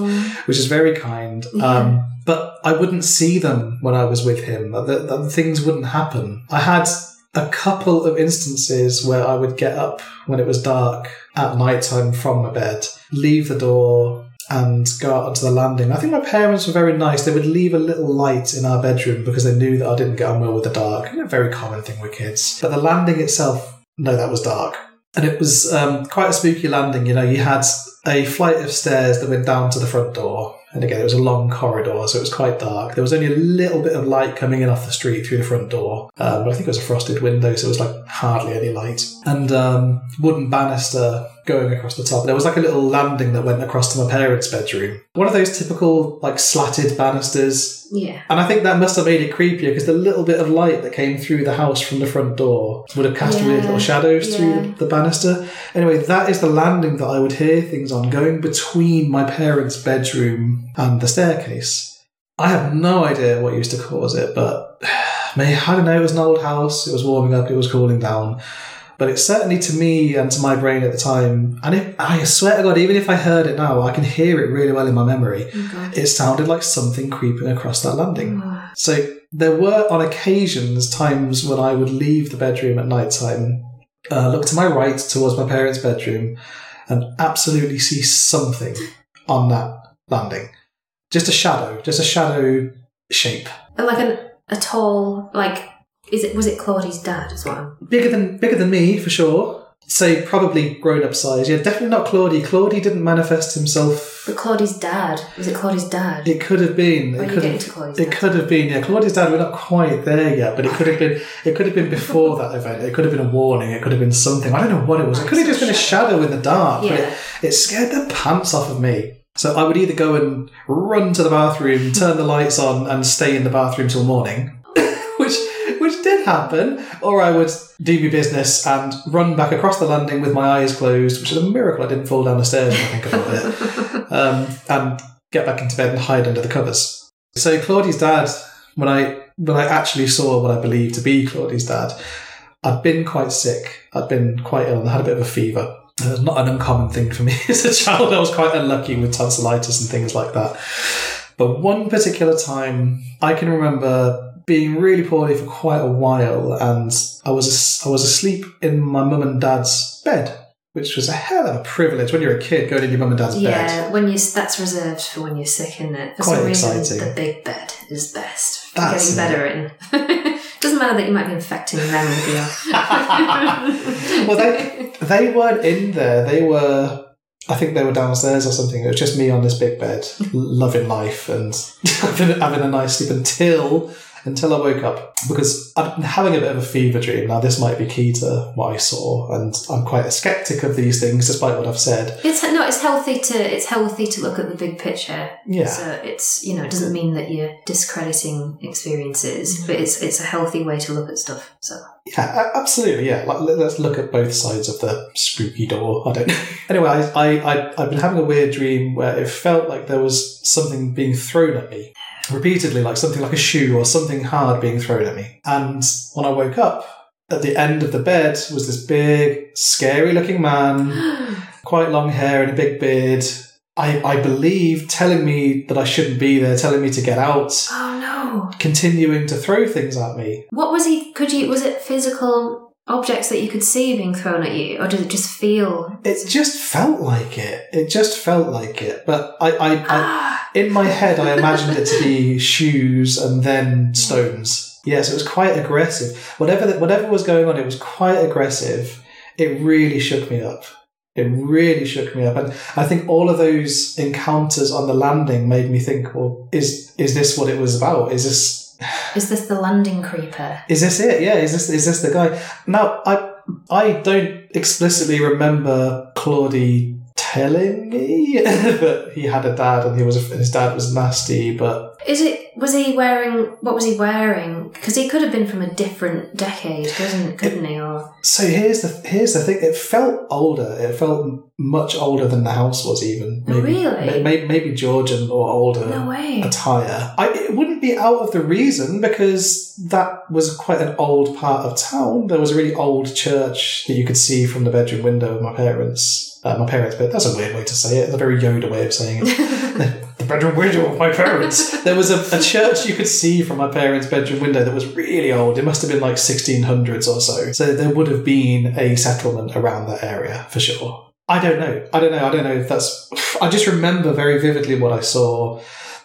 which is very kind. Yeah. Um, but I wouldn't see them when I was with him. The, the, the things wouldn't happen. I had a couple of instances where I would get up when it was dark at night time from my bed, leave the door, and go out onto the landing. I think my parents were very nice. They would leave a little light in our bedroom because they knew that I didn't get on well with the dark. A very common thing with kids. But the landing itself, no, that was dark. And it was um, quite a spooky landing. You know, you had a flight of stairs that went down to the front door. And again, it was a long corridor, so it was quite dark. There was only a little bit of light coming in off the street through the front door. Um, but I think it was a frosted window, so it was like hardly any light. And um, wooden banister going across the top. There was like a little landing that went across to my parents' bedroom. One of those typical like slatted banisters yeah. and I think that must have made it creepier because the little bit of light that came through the house from the front door would have cast Yeah, weird little shadows through yeah. the, the banister. Anyway, that is the landing that I would hear things on going between my parents' bedroom and the staircase. I have no idea what used to cause it, but [SIGHS] may I don't know, it was an old house, it was warming up, it was cooling down. But it's certainly to me and to my brain at the time, and if, I swear to God, even if I heard it now, I can hear it really well in my memory. Oh, It sounded like something creeping across that landing. Oh. So there were on occasions times when I would leave the bedroom at night time, uh, look to my right towards my parents' bedroom, and absolutely see something on that landing. Just a shadow, just a shadow shape. And like an, a tall, like, is it was it Claudie's dad as well? Bigger than bigger than me for sure. Say probably grown up size. Yeah, definitely not Claudie. Claudie didn't manifest himself. But Claudie's dad was it Claudie's dad? It could have been. When It could have. It could have been, yeah. Claudie's dad, we're not quite there yet, but it could have been. It could have been before that event. It could have been a warning. It could have been something. I don't know what it was. It could have just been a shadow in the dark. Yeah. it, it scared the pants off of me. So I would either go and run to the bathroom, turn the lights on, and stay in the bathroom till morning, did happen, or I would do my business and run back across the landing with my eyes closed, which is a miracle I didn't fall down the stairs. When I think about it, [LAUGHS] um, and get back into bed and hide under the covers. So Claudie's dad, when I when I actually saw what I believed to be Claudie's dad, I'd been quite sick. I'd been quite ill and I had a bit of a fever. It was not an uncommon thing for me [LAUGHS] as a child. I was quite unlucky with tonsillitis and things like that. But one particular time, I can remember being really poorly for quite a while, and I was I was asleep in my mum and dad's bed, which was a hell of a privilege when you're a kid going in your mum and dad's bed. Yeah, when you that's reserved for when you're sick, isn't it? For Quite some reason, exciting. the big bed is best. That's getting better in. [LAUGHS] Doesn't matter that you might be infecting them with your. [LAUGHS] well, they they weren't in there. They were. I think they were downstairs or something. It was just me on this big bed, loving life and [LAUGHS] having a nice sleep until until I woke up because I'd been having a bit of a fever dream. Now this might be key to what I saw, and I'm quite a skeptic of these things, despite what I've said. It's no, it's healthy to it's healthy to look at the big picture. Yeah. So it's you know it doesn't mean that you're discrediting experiences, mm-hmm. but it's it's a healthy way to look at stuff. So Yeah, absolutely. Yeah, like, let- let's look at both sides of the spooky door. I don't [LAUGHS] anyway, I, I, I, I've been having a weird dream where it felt like there was something being thrown at me repeatedly, like something like a shoe or something hard being thrown at me. And when I woke up, at the end of the bed was this big, scary looking man, [GASPS] quite long hair and a big beard. I, I believe telling me that I shouldn't be there, telling me to get out, Oh no. continuing to throw things at me. What was he? Could you? Was it physical objects that you could see being thrown at you, or did it just feel? It just felt like it. It just felt like it. But I, I, I [GASPS] Ah, in my head, I imagined it to be shoes and then stones. Yes, it was quite aggressive. Whatever that, whatever was going on, it was quite aggressive. It really shook me up. It really shook me up, and I think all of those encounters on the landing made me think, well, is is this what it was about? Is this is this the landing creeper? is this it? Yeah, is this is this the guy? Now, I I don't explicitly remember Claudie telling me [LAUGHS] that he had a dad and he was his dad was nasty, but Is it? Was he wearing? What was he wearing? Because he could have been from a different decade, couldn't couldn't he? Or so here's the here's the thing. It felt older. It felt much older than the house was even. Oh, really? Maybe, maybe Georgian or older. no way. attire. I, it wouldn't be out of the reason because that was quite an old part of town. There was a really old church that you could see from the bedroom window of my parents. Uh, my parents' bed. That's a weird way to say it. It's a very Yoda way of saying it. [LAUGHS] [LAUGHS] the bedroom window of my parents. There was a, a church you could see from my parents' bedroom window that was really old. It must have been like 1600s or so. So there would have been a settlement around that area for sure. I don't know. I don't know. I don't know if that's. [SIGHS] I just remember very vividly what I saw.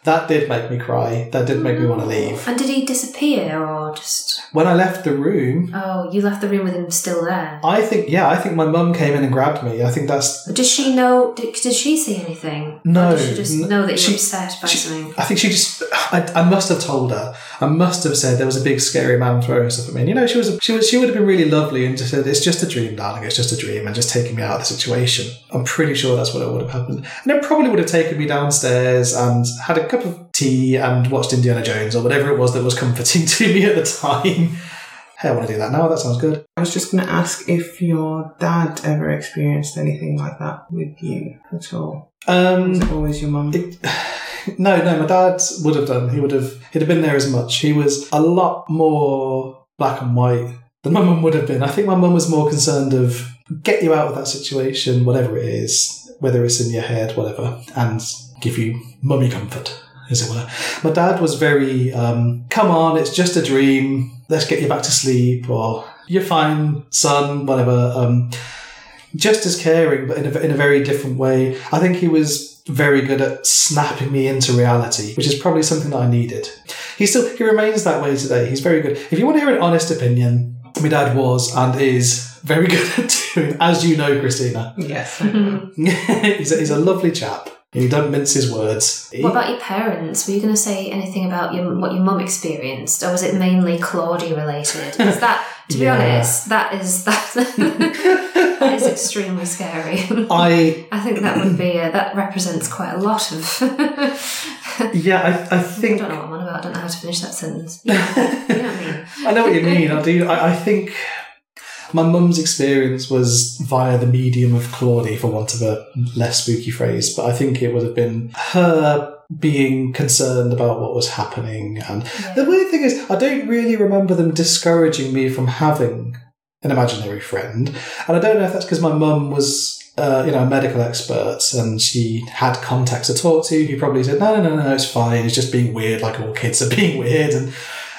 That did make me cry. That did make me want to mm. leave. And did he disappear or just? When I left the room, Oh, you left the room with him still there. I think, yeah, I think my mum came in and grabbed me. I think that's. Does she know? Did, did she see anything? No, Or did she just know that you're she- upset by she- something? I think she just. I, I must have told her. I must have said there was a big scary man throwing stuff at me. And, you know, she was. She was. She would have been really lovely and just said, "It's just a dream, darling. It's just a dream," and just taking me out of the situation. I'm pretty sure that's what it would have happened. And it probably would have taken me downstairs and had a cup of tea and watched Indiana Jones or whatever it was that was comforting [LAUGHS] to me at the time. Hey, I want to do that now. That sounds good. I was just going to ask if your dad ever experienced anything like that with you at all. Um, Was it always your mum? [SIGHS] No, no, my dad would have done. He would have. He'd have been there as much. He was a lot more black and white than my mum would have been. I think my mum was more concerned of get you out of that situation, whatever it is, whether it's in your head, whatever, and give you mummy comfort, as it were. My dad was very, um, come on, it's just a dream. Let's get you back to sleep, or you're fine, son, whatever. Um, just as caring, but in a, in a very different way. I think he was very good at snapping me into reality, which is probably something that I needed. He still he remains that way today. He's very good. If you want to hear an honest opinion, my dad was and is very [LAUGHS] good at doing, as you know, Christina. yes. [LAUGHS] he's, a, he's a lovely chap. He don't mince his words. What about your parents? Were you going to say anything about your, what your mum experienced, or was it mainly Claudia related? [LAUGHS] Is that, to be Yeah. honest, that is [LAUGHS] that, that is extremely scary. [LAUGHS] I I think that would be uh, that represents quite a lot of. yeah, I, I I think don't know what I'm on about. I don't know how to finish that sentence. You know, you know what I mean? I know what you mean. I do. I, I think my mum's experience was via the medium of Claudie, for want of a less spooky phrase. But I think it would have been her being concerned about what was happening. And the weird thing is, I don't really remember them discouraging me from having an imaginary friend. And I don't know if that's because my mum was. Uh, you know, a medical expert, and she had contacts to talk to. He probably said, "No, no, no, no, it's fine. It's just being weird, like all kids are [LAUGHS] being weird." And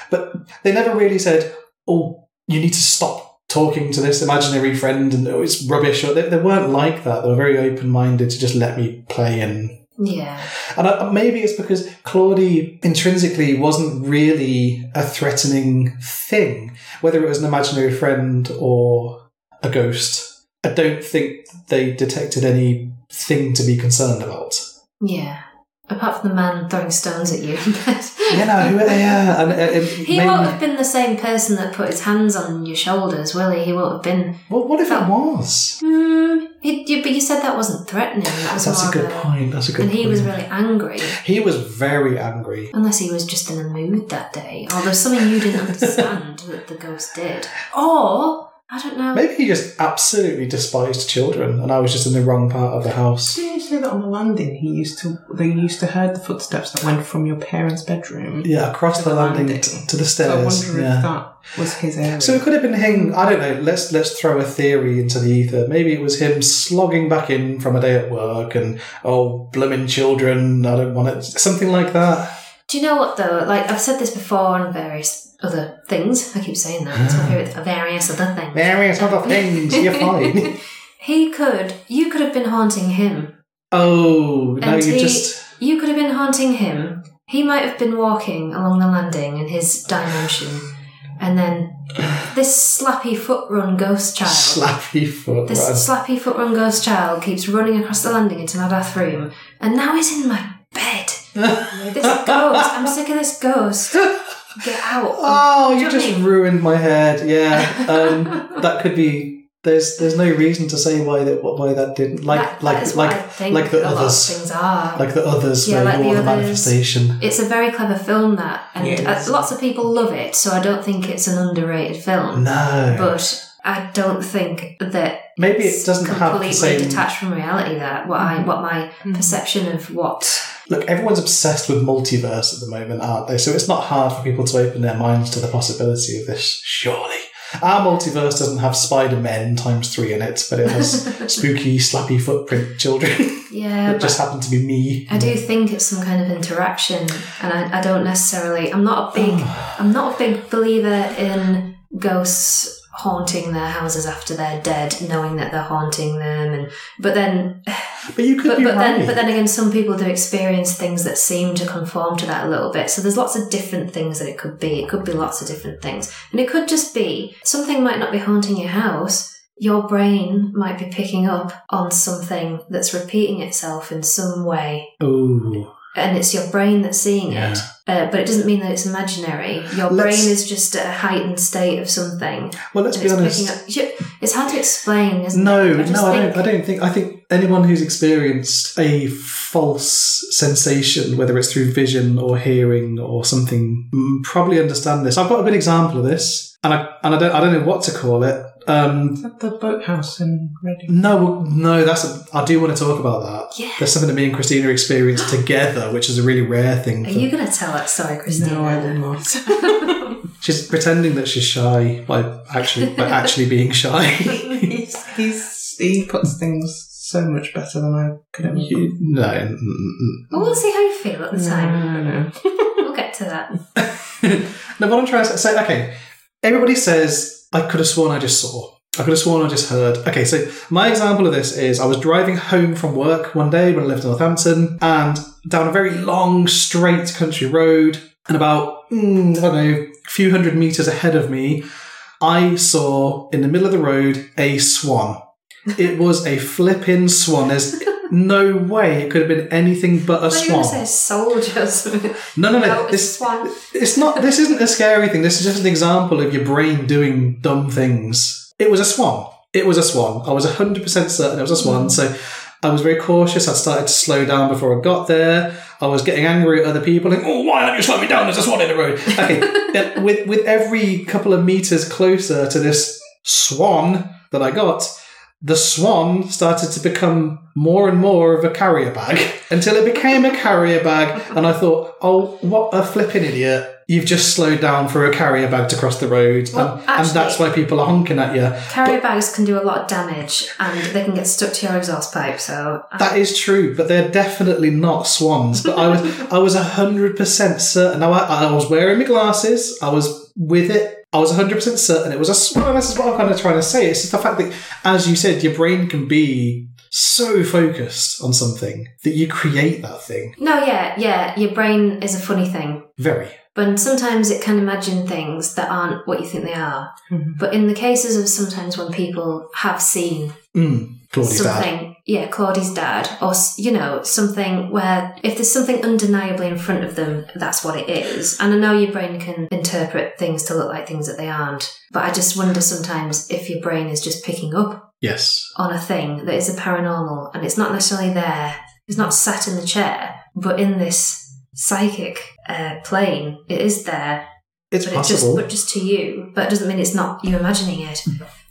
but they never really said, "Oh, you need to stop talking to this imaginary friend," and oh, it's rubbish. Or they, they weren't like that. They were very open minded to just let me play and. Yeah. And I, maybe it's because Claudie intrinsically wasn't really a threatening thing, whether it was an imaginary friend or a ghost. I don't think they detected anything to be concerned about. Yeah. Apart from the man throwing stones at you. You know, who- yeah, and it, it he made won't have been the same person that put his hands on your shoulders, will he? He won't have been. What, what if it was? Hmm. He, you, but you said that wasn't threatening. That was That's a good a- point. That's a good And he point. was really angry. He was very angry. Unless he was just in a mood that day, or there's something you didn't [LAUGHS] understand that the ghost did, or I don't know. Maybe he just absolutely despised children, and I was just in the wrong part of the house. Didn't you say that on the landing he used to they used to heard the footsteps that went from your parents' bedroom? Yeah, across the The landing landing. t- to the So I wonder yeah. if that was his area. So it could have been him. I don't know. Let's let's throw a theory into the ether. Maybe it was him slogging back in from a day at work and oh, blooming children. I don't want it. Something like that. Do you know what though? Like I've said this before on various other things. I keep saying that. It's my ah. favourite. Various other things. Various other things. You're fine. [LAUGHS] He could. You could have been haunting him. Oh no, And you he- just. You could have been haunting him. He might have been walking along the landing in his dimension, and then this slappy foot run ghost child. Slappy foot. This run. slappy foot run ghost child keeps running across the landing into my bathroom, and now he's in my bed. [LAUGHS] This ghost. I'm sick of this ghost. [LAUGHS] Get out. Oh, you you know what I just mean? ruined my head. Yeah, [LAUGHS] um, that could be. There's there's no reason to say why that why that didn't like That- that like is what I like like the a lot of others things are. like the others Yeah, where like you're the the others. manifestation. It's a very clever film, that, and Yes. uh, lots of people love it. So I don't think it's an underrated film. No, But I don't think that maybe it's it doesn't have the completely same. detached from reality. That what I what my mm-hmm. perception of what Look, everyone's obsessed with multiverse at the moment, aren't they? So it's not hard for people to open their minds to the possibility of this. Surely, our multiverse doesn't have Spider Men times three in it, but it has [LAUGHS] spooky, slappy footprint children yeah. that but just happened to be me. I do think it's some kind of interaction, and I, I don't necessarily. I'm not a big. [SIGHS] I'm not a big believer in ghosts haunting their houses after they're dead, knowing that they're haunting them. And but then, [SIGHS] But you could but, be but right. then, but then again, some people do experience things that seem to conform to that a little bit. So there's lots of different things that it could be. It could be lots of different things, and it could just be something might not be haunting your house. Your brain might be picking up on something that's repeating itself in some way oh, and it's your brain that's seeing Yeah. it. Uh, but it doesn't mean that it's imaginary. Your Let's- brain is just at a heightened state of something. well, let's be it's honest. up. It's hard to explain, isn't No, it? just no, I think- don't. I don't think. I think anyone who's experienced a false sensation, whether it's through vision or hearing or something, probably understand this. I've got a good example of this, and I and I don't I don't know what to call it. Um, Is that the boathouse in Reading? no, no, that's. A, I do want to talk about that. Yeah. There's something that me and Christina experienced together, which is a really rare thing. Are For, you going to tell that story, Christina? No, I will not. [LAUGHS] she's pretending that she's shy by actually by [LAUGHS] actually being shy. he's, he's, he puts things so much better than I could ever. You- no, mm, mm, mm. Well, we'll see how you feel at the time. No, no. We'll get to that. [LAUGHS] no, what I'm trying to say, okay, everybody says, I could have sworn I just saw. I could have sworn I just heard. Okay, so my example of this is I was driving home from work one day when I lived in Northampton and down a very long, straight country road, and about, mm, I don't know, a few hundred meters ahead of me, I saw in the middle of the road a swan. It was a flipping swan. There's no way it could have been anything but a I thought you were swan. say soldiers. No, no, no. No, it's this, swan. it's not. This isn't a scary thing. This is just an example of your brain doing dumb things. It was a swan. It was a swan. I was hundred percent certain it was a swan. Mm. So I was very cautious. I started to slow down before I got there. I was getting angry at other people, like, "Oh, why aren't you slowing me down? There's a swan in the road." Okay. [LAUGHS] With with every couple of meters closer to this swan that I got, the swan started to become more and more of a carrier bag [LAUGHS] until it became a carrier bag. And I thought, oh, what a flipping idiot. You've just slowed down for a carrier bag to cross the road. Well, and, and that's why people are honking at you. Carrier bags can do a lot of damage and they can get stuck to your exhaust pipe. So uh. That is true, but they're definitely not swans. But I was, [LAUGHS] I was hundred percent certain. Now I, I was wearing my glasses. I was with it. I was hundred percent certain it was a swan. This is what I'm kind of trying to say. It's just the fact that, as you said, your brain can be so focused on something that you create that thing. no, yeah, yeah. Your brain is a funny thing. Very. But sometimes it can imagine things that aren't what you think they are. Mhm. But in the cases of sometimes when people have seen Mm. Claudie's dad. Yeah, Claudie's dad, or you know, something where if there's something undeniably in front of them, that's what it is. And I know your brain can interpret things to look like things that they aren't, but I just wonder sometimes if your brain is just picking up Yes. on a thing that is a paranormal and it's not necessarily there. It's not sat in the chair, but in this psychic uh, plane, it is there It's but it just possible. but just to you. But it doesn't mean it's not you imagining it.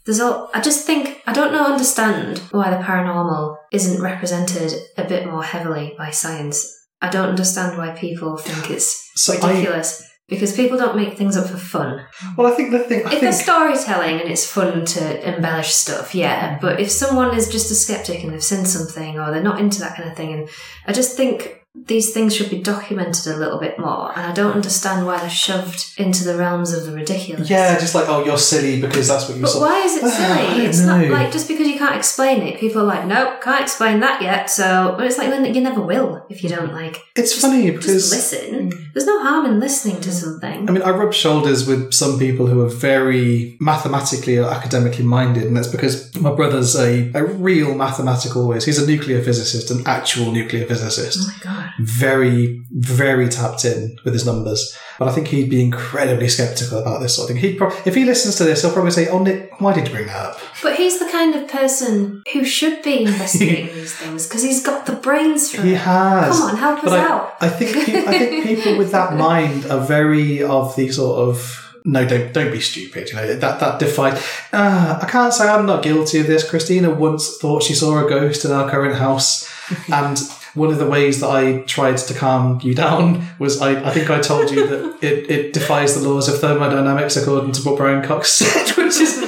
There's all. I just think I don't know understand why the paranormal isn't represented a bit more heavily by science. I don't understand why people think [SIGHS] it's So I, ridiculous because people don't make things up for fun. well, I think the thing, I If think, there's storytelling and it's fun to embellish stuff, yeah. But if someone is just a skeptic and they've seen something or they're not into that kind of thing, and I just think these things should be documented a little bit more. And I don't understand why they're shoved into the realms of the ridiculous. yeah, just like, oh, you're silly because that's what you But saw. why is it [SIGHS] silly? It's not like just because you can't explain it, people are like, nope, can't explain that yet. So, but it's like you never will if you don't like. It's just- funny Just because listen. Mm. There's no harm in listening to something. I mean, I rub shoulders with some people who are very mathematically or academically minded, and that's because my brother's a, a real mathematical whiz. He's a nuclear physicist, an actual nuclear physicist. oh my god. Very, very tapped in with his numbers. But I think he'd be incredibly skeptical about this sort of thing. He'd pro- if he listens to this, he'll probably say, "Oh, Nick, why did you bring that up?" But he's the kind of person who should be investigating these things because he's got the brains for He it. has. Come on, help But us I, out. I think I think people with that [LAUGHS] mind are very of the sort of no, don't don't be stupid. You know that that defied. Uh, I can't say I'm not guilty of this. Christina once thought she saw a ghost in our current house, [LAUGHS] and one of the ways that I tried to calm you down [LAUGHS] was I, I think I told you that [LAUGHS] it, it defies the laws of thermodynamics according to what Brian Cox [LAUGHS] said, which is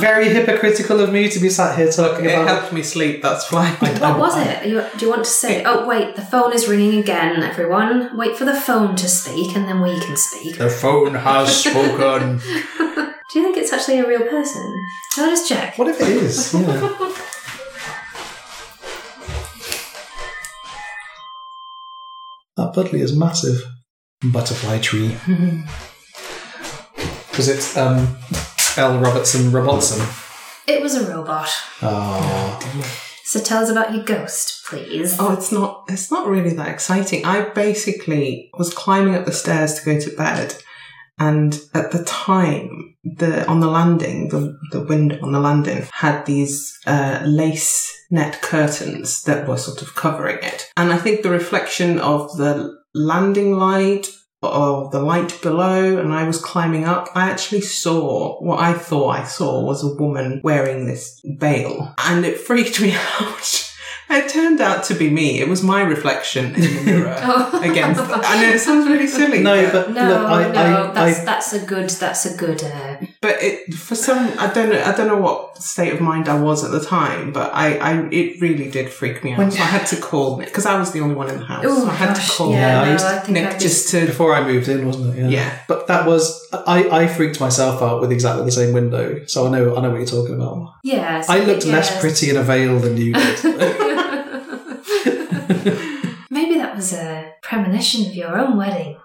very hypocritical of me to be sat here talking It about. helped me sleep, that's fine. What was it? You, do you want to say? Oh, wait, the phone is ringing again, everyone. Wait for the phone to speak and then we can speak. The phone has spoken. Do you think it's actually a real person? Can I just check? What if it is? Yeah. That Buddleia is massive. Butterfly tree. [LAUGHS] Because it's um, L. Robertson Robertson. It was a robot. Oh. So tell us about your ghost, please. Oh, it's not. It's not really that exciting. I basically was climbing up the stairs to go to bed, and at the time, the on the landing, the the window on the landing had these uh, lace net curtains that were sort of covering it, and I think the reflection of the landing light of the light below and I was climbing up, I actually saw what I thought I saw was a woman wearing this veil. And it freaked me [LAUGHS] out. It turned out to be me. It was my reflection in the mirror [LAUGHS] Oh. against. I know it sounds really silly. No, but No, look, I, no, I, that's I, that's a good that's a good uh, but it for some I don't know I don't know what state of mind I was at the time, but I, I it really did freak me out. When- so I had to call Nick because I was the only one in the house. Oh so I had gosh, to call yeah, Yeah, I no, I think Nick I'd just to before I moved in, wasn't it? yeah. But that was I, I freaked myself out with exactly the same window, so I know I know what you're talking about. yes. I looked less pretty in a veil than you did. [LAUGHS] Maybe that was a premonition of your own wedding.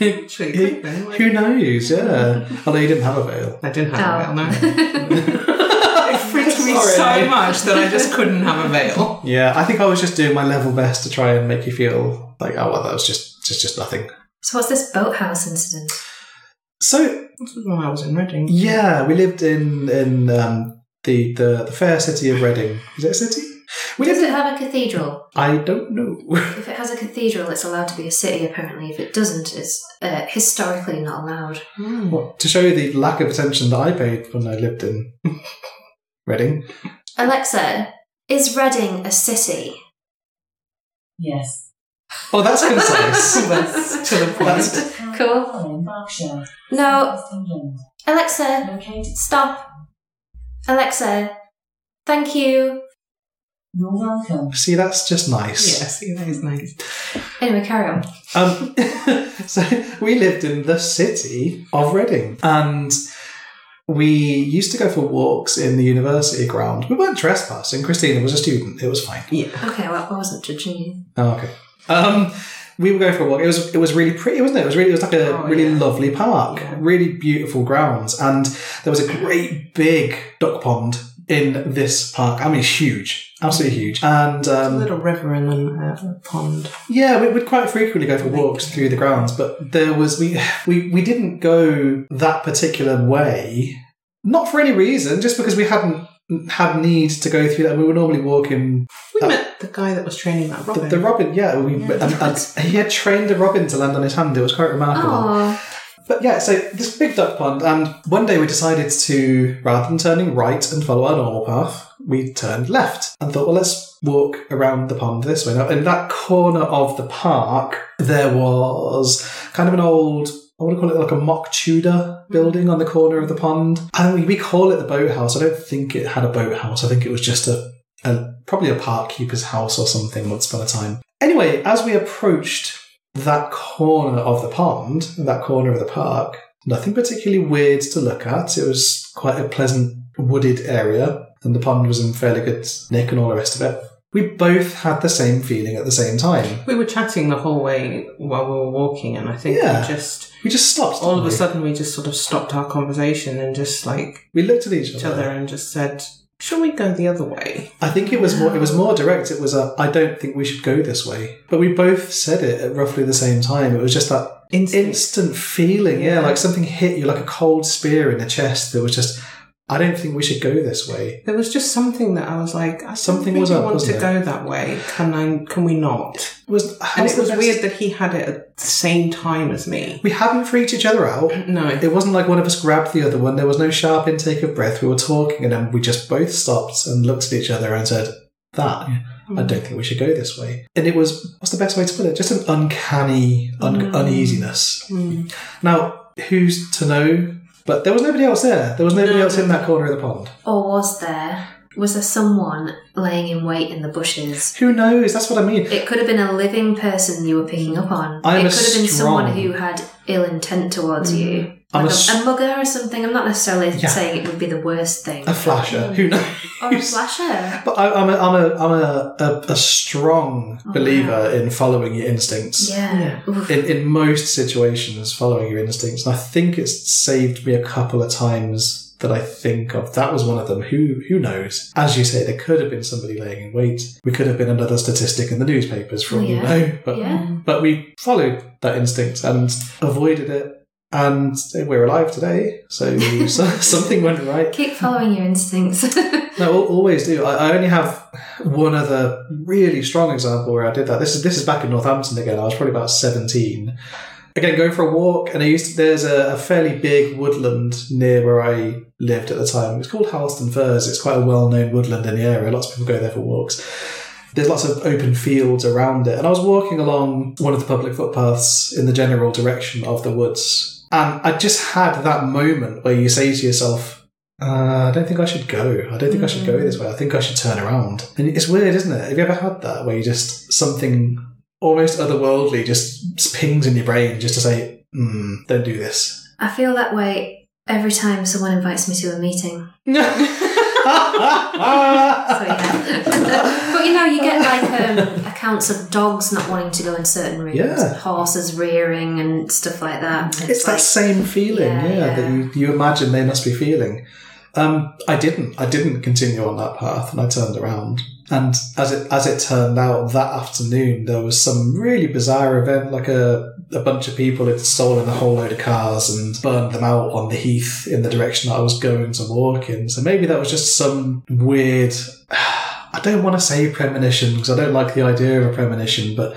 Actually, Who- could have been, like- Who knows? Yeah. Although you didn't have a veil. I didn't have Oh. a veil. No. [LAUGHS] It freaked me Sorry. so much that I just couldn't have a veil. Yeah, I think I was just doing my level best to try and make you feel like, oh well, that was just just just nothing. So what's this boathouse incident? So This was when I was in Reading. yeah, we lived in in um, the, the the fair city of Reading. Is it a city? We Does lived. it have a cathedral? I don't know. [LAUGHS] If it has a cathedral, it's allowed to be a city. Apparently, if it doesn't, it's uh, historically not allowed. Hmm. What, to show you the lack of attention that I paid when I lived in [LAUGHS] Reading. Alexa, is Reading a city? Yes. Oh, that's concise. [LAUGHS] That's to the point. That's- Cool. No. South England. Alexa, stop. Alexa, thank you. You're welcome. See, that's just nice. Yeah, see, that is nice. [LAUGHS] Anyway, carry on. Um, [LAUGHS] so we lived in the city of Reading, and we used to go for walks in the university ground. We weren't trespassing. Christina was a student; it was fine. Yeah. Okay, well, I wasn't judging you. Oh, okay. Um, we were going for a walk. It was it was really pretty, wasn't it? It was really it was like a Oh, really yeah. lovely park, Yeah. really beautiful grounds, and there was a great big duck pond in this park. I mean, it's huge, absolutely huge, and a um, little river and then a pond. Yeah, we would quite frequently go for walks through the grounds, but there was we [SIGHS] we we didn't go that particular way, not for any reason, just because we hadn't had need to go through that. We were normally walking We Uh, met the guy that was training that the, robin. the robin. Yeah, we, Yeah. And, and he had trained a robin to land on his hand. It was quite remarkable. Oh, but yeah, so this big duck pond, and one day we decided to, rather than turning right and follow our normal path, we turned left and thought, well, let's walk around the pond this way. Now, in that corner of the park, there was kind of an old I want to call it like a mock Tudor mm. building on the corner of the pond. And we, we call it the boathouse. I don't think it had a boathouse. I think it was just a, a probably a park keeper's house or something once upon a time. Anyway, as we approached that corner of the pond, that corner of the park, nothing particularly weird to look at. It was quite a pleasant wooded area, and the pond was in fairly good nick and all the rest of it. We both had the same feeling at the same time. We were chatting the whole way while we were walking, and I think Yeah. we just We just stopped. all of a sudden we just sort of stopped our conversation and just like we looked at each each other. other and just said, "Shall we go the other way?" I think it was more. It was more direct. It was a. I don't think we should go this way. But we both said it at roughly the same time. It was just that Instinct. instant feeling. Yeah, Yeah. like something hit you like a cold spear in the chest. That was just. I don't think we should go this way. There was just something that I was like, I Something don't was really up, want to it? go that way. Can I? Can we not? Was. And it was best- weird that he had it at the same time as me. We hadn't freaked each other out. [CLEARS THROAT] No, It wasn't like one of us grabbed the other one. There was no sharp intake of breath. We were talking, and then we just both stopped and looked at each other and said, "That I don't think we should go this way." And it was what's the best way to put it? Just an uncanny un- Mm. uneasiness. Mm. Now, who's to know? But there was nobody else there. There was nobody No, else in that corner of the pond. Or was there? Was there someone laying in wait in the bushes? Who knows? That's what I mean. It could have been a living person you were picking up on. I'm it could have been someone who had ill intent towards mm. you. I'm Like a a, s- a mugger or something. I'm not necessarily Yeah. saying it would be the worst thing. A flasher. Mm. Who knows? Or a flasher. But I, I'm a, I'm a, I'm a, a, a strong Oh, believer wow. in following your instincts. Yeah. In, in most situations following your instincts. And I think it's saved me a couple of times that I think of. That was one of them. Who who knows? As you say, there could have been somebody laying in wait. We could have been another statistic in the newspapers for all you Yeah. know. But Yeah. but we followed that instinct and avoided it. And we're alive today, so, [LAUGHS] so something went right. Keep following your instincts. [LAUGHS] No, always do. I, I only have one other really strong example where I did that. This is this is back in Northampton again. I was probably about seventeen. Again, going for a walk, and I used to, there's a, a fairly big woodland near where I lived at the time. It's called Harlestone Firs. It's quite a well-known woodland in the area. Lots of people go there for walks. There's lots of open fields around it, and I was walking along one of the public footpaths in the general direction of the woods, and I just had that moment where you say to yourself, uh, I don't think I should go. I don't think I should go this way. I think I should turn around. And it's weird, isn't it? Have you ever had that where you just something almost otherworldly just pings in your brain just to say, mm, don't do this. I feel that way every time someone invites me to a meeting. [LAUGHS] So yeah. but you know, you get like um, accounts of dogs not wanting to go in certain rooms, Yeah. horses rearing and stuff like that. it's that same feeling, Yeah, yeah, yeah. that you, you imagine they must be feeling. Um, I didn't. I didn't continue on that path, and I turned around. And as it as it turned out, that afternoon there was some really bizarre event, like a a bunch of people had stolen a whole load of cars and burned them out on the heath in the direction that I was going to walk in. So maybe that was just some weird. [SIGHS] I don't want to say premonition because I don't like the idea of a premonition, but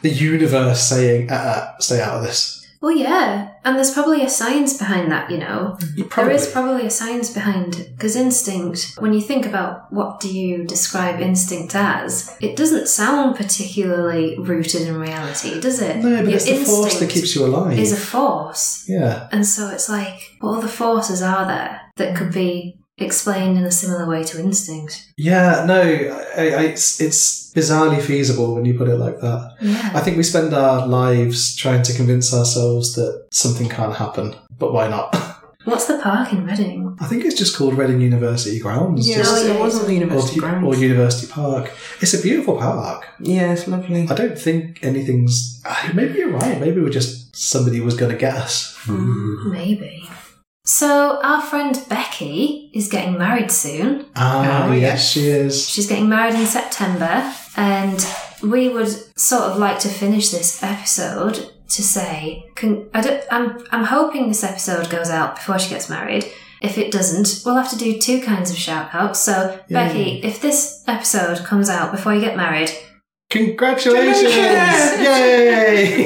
the universe saying, uh, uh, "Stay out of this." Well, yeah, and there's probably a science behind that. You know, You there is probably a science behind because instinct. When you think about what do you describe instinct as, it doesn't sound particularly rooted in reality, does it? No, but Your it's the force that keeps you alive. Is a force. yeah. And so it's like, what other forces are there that could be explained in a similar way to instinct? Yeah, no, I, I, it's, it's bizarrely feasible when you put it like that. Yeah. I think we spend our lives trying to convince ourselves that something can't happen, but why not? [LAUGHS] What's the park in Reading? I think it's just called Reading University Grounds. Yes, just- Oh, yeah, it wasn't the university or grounds. Or University Park. It's a beautiful park. yeah, it's lovely. I don't think anything's. [SIGHS] Maybe you're right. Maybe we're just somebody was going to get us. Hmm. Maybe. So, our friend Becky is getting married soon. Ah, Oh, yes, yes. she is. She's getting married in September, and we would sort of like to finish this episode to say, con- I don't, I'm, I'm hoping this episode goes out before she gets married. If it doesn't, we'll have to do two kinds of shout outs. So, Yeah. Becky, if this episode comes out before you get married, Congratulations! Congratulations!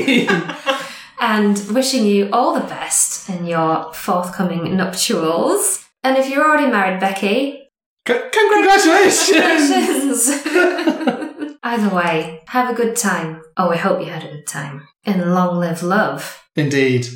Yay! [LAUGHS] and wishing you all the best in your forthcoming nuptials. And if you're already married, Becky, C- congratulations! congratulations! [LAUGHS] Either way, have a good time. Oh, I hope you had a good time. And long live love. Indeed,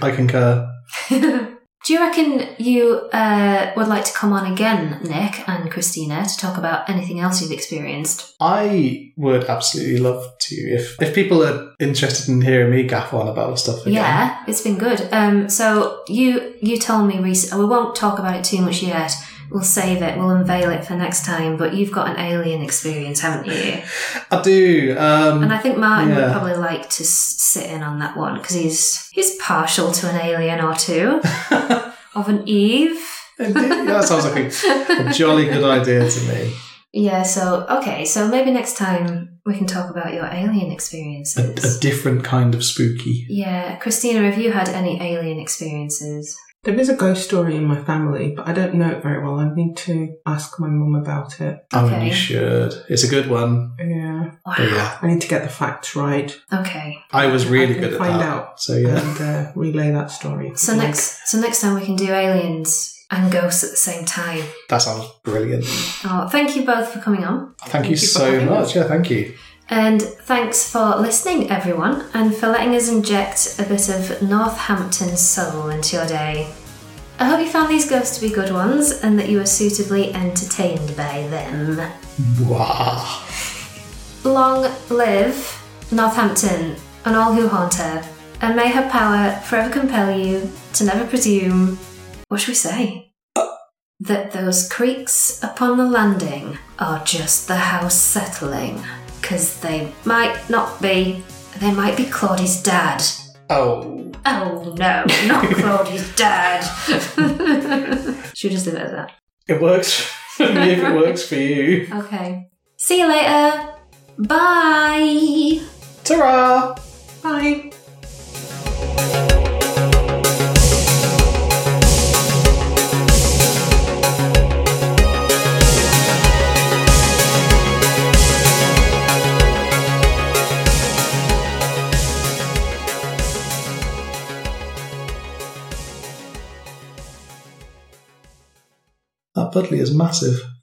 I concur. [LAUGHS] Do you reckon you uh, would like to come on again, Nick and Christina, to talk about anything else you've experienced? I would absolutely love to if if people are interested in hearing me gaff on about stuff again. Yeah, it's been good. Um, so you you told me recently. We won't talk about it too much yet. We'll save it. We'll unveil it for next time. But you've got an alien experience, haven't you? I do. Um, And I think Martin would probably like to sit in on that one because he's he's partial to an alien or two [LAUGHS] of an Eve. Indeed, that sounds like a, a jolly good idea to me. Yeah. So okay. So maybe next time we can talk about your alien A, experiences. a different kind of spooky. yeah, Christina, have you had any alien experiences? There is a ghost story in my family, but I don't know it very well. I need to ask my mum about it. I mean, Okay. you should. It's a good one. Yeah, Wow. But yeah, I need to get the facts right Okay. I was really I can good at find that. out. So yeah, and uh, relay that story. So Like, next, so next time we can do aliens and ghosts at the same time. that sounds brilliant. Oh, thank you both for coming on, Thank, you, you for so having much. us. Yeah, thank you. And thanks for listening, everyone, and for letting us inject a bit of Northampton soul into your day. I hope you found these ghosts to be good ones, and that you were suitably entertained by them. Wow. Long live Northampton and all who haunt her, and may her power forever compel you to never presume. What should we say? That those creaks upon the landing are just the house settling, because they might not be. They might be Claudie's dad. Oh, Oh no, not [LAUGHS] Claudie's dad. [LAUGHS] should we just leave it at that? it works for me if it works for you. Okay. See you later. Bye. Ta-ra! Bye. That Buddleia is massive.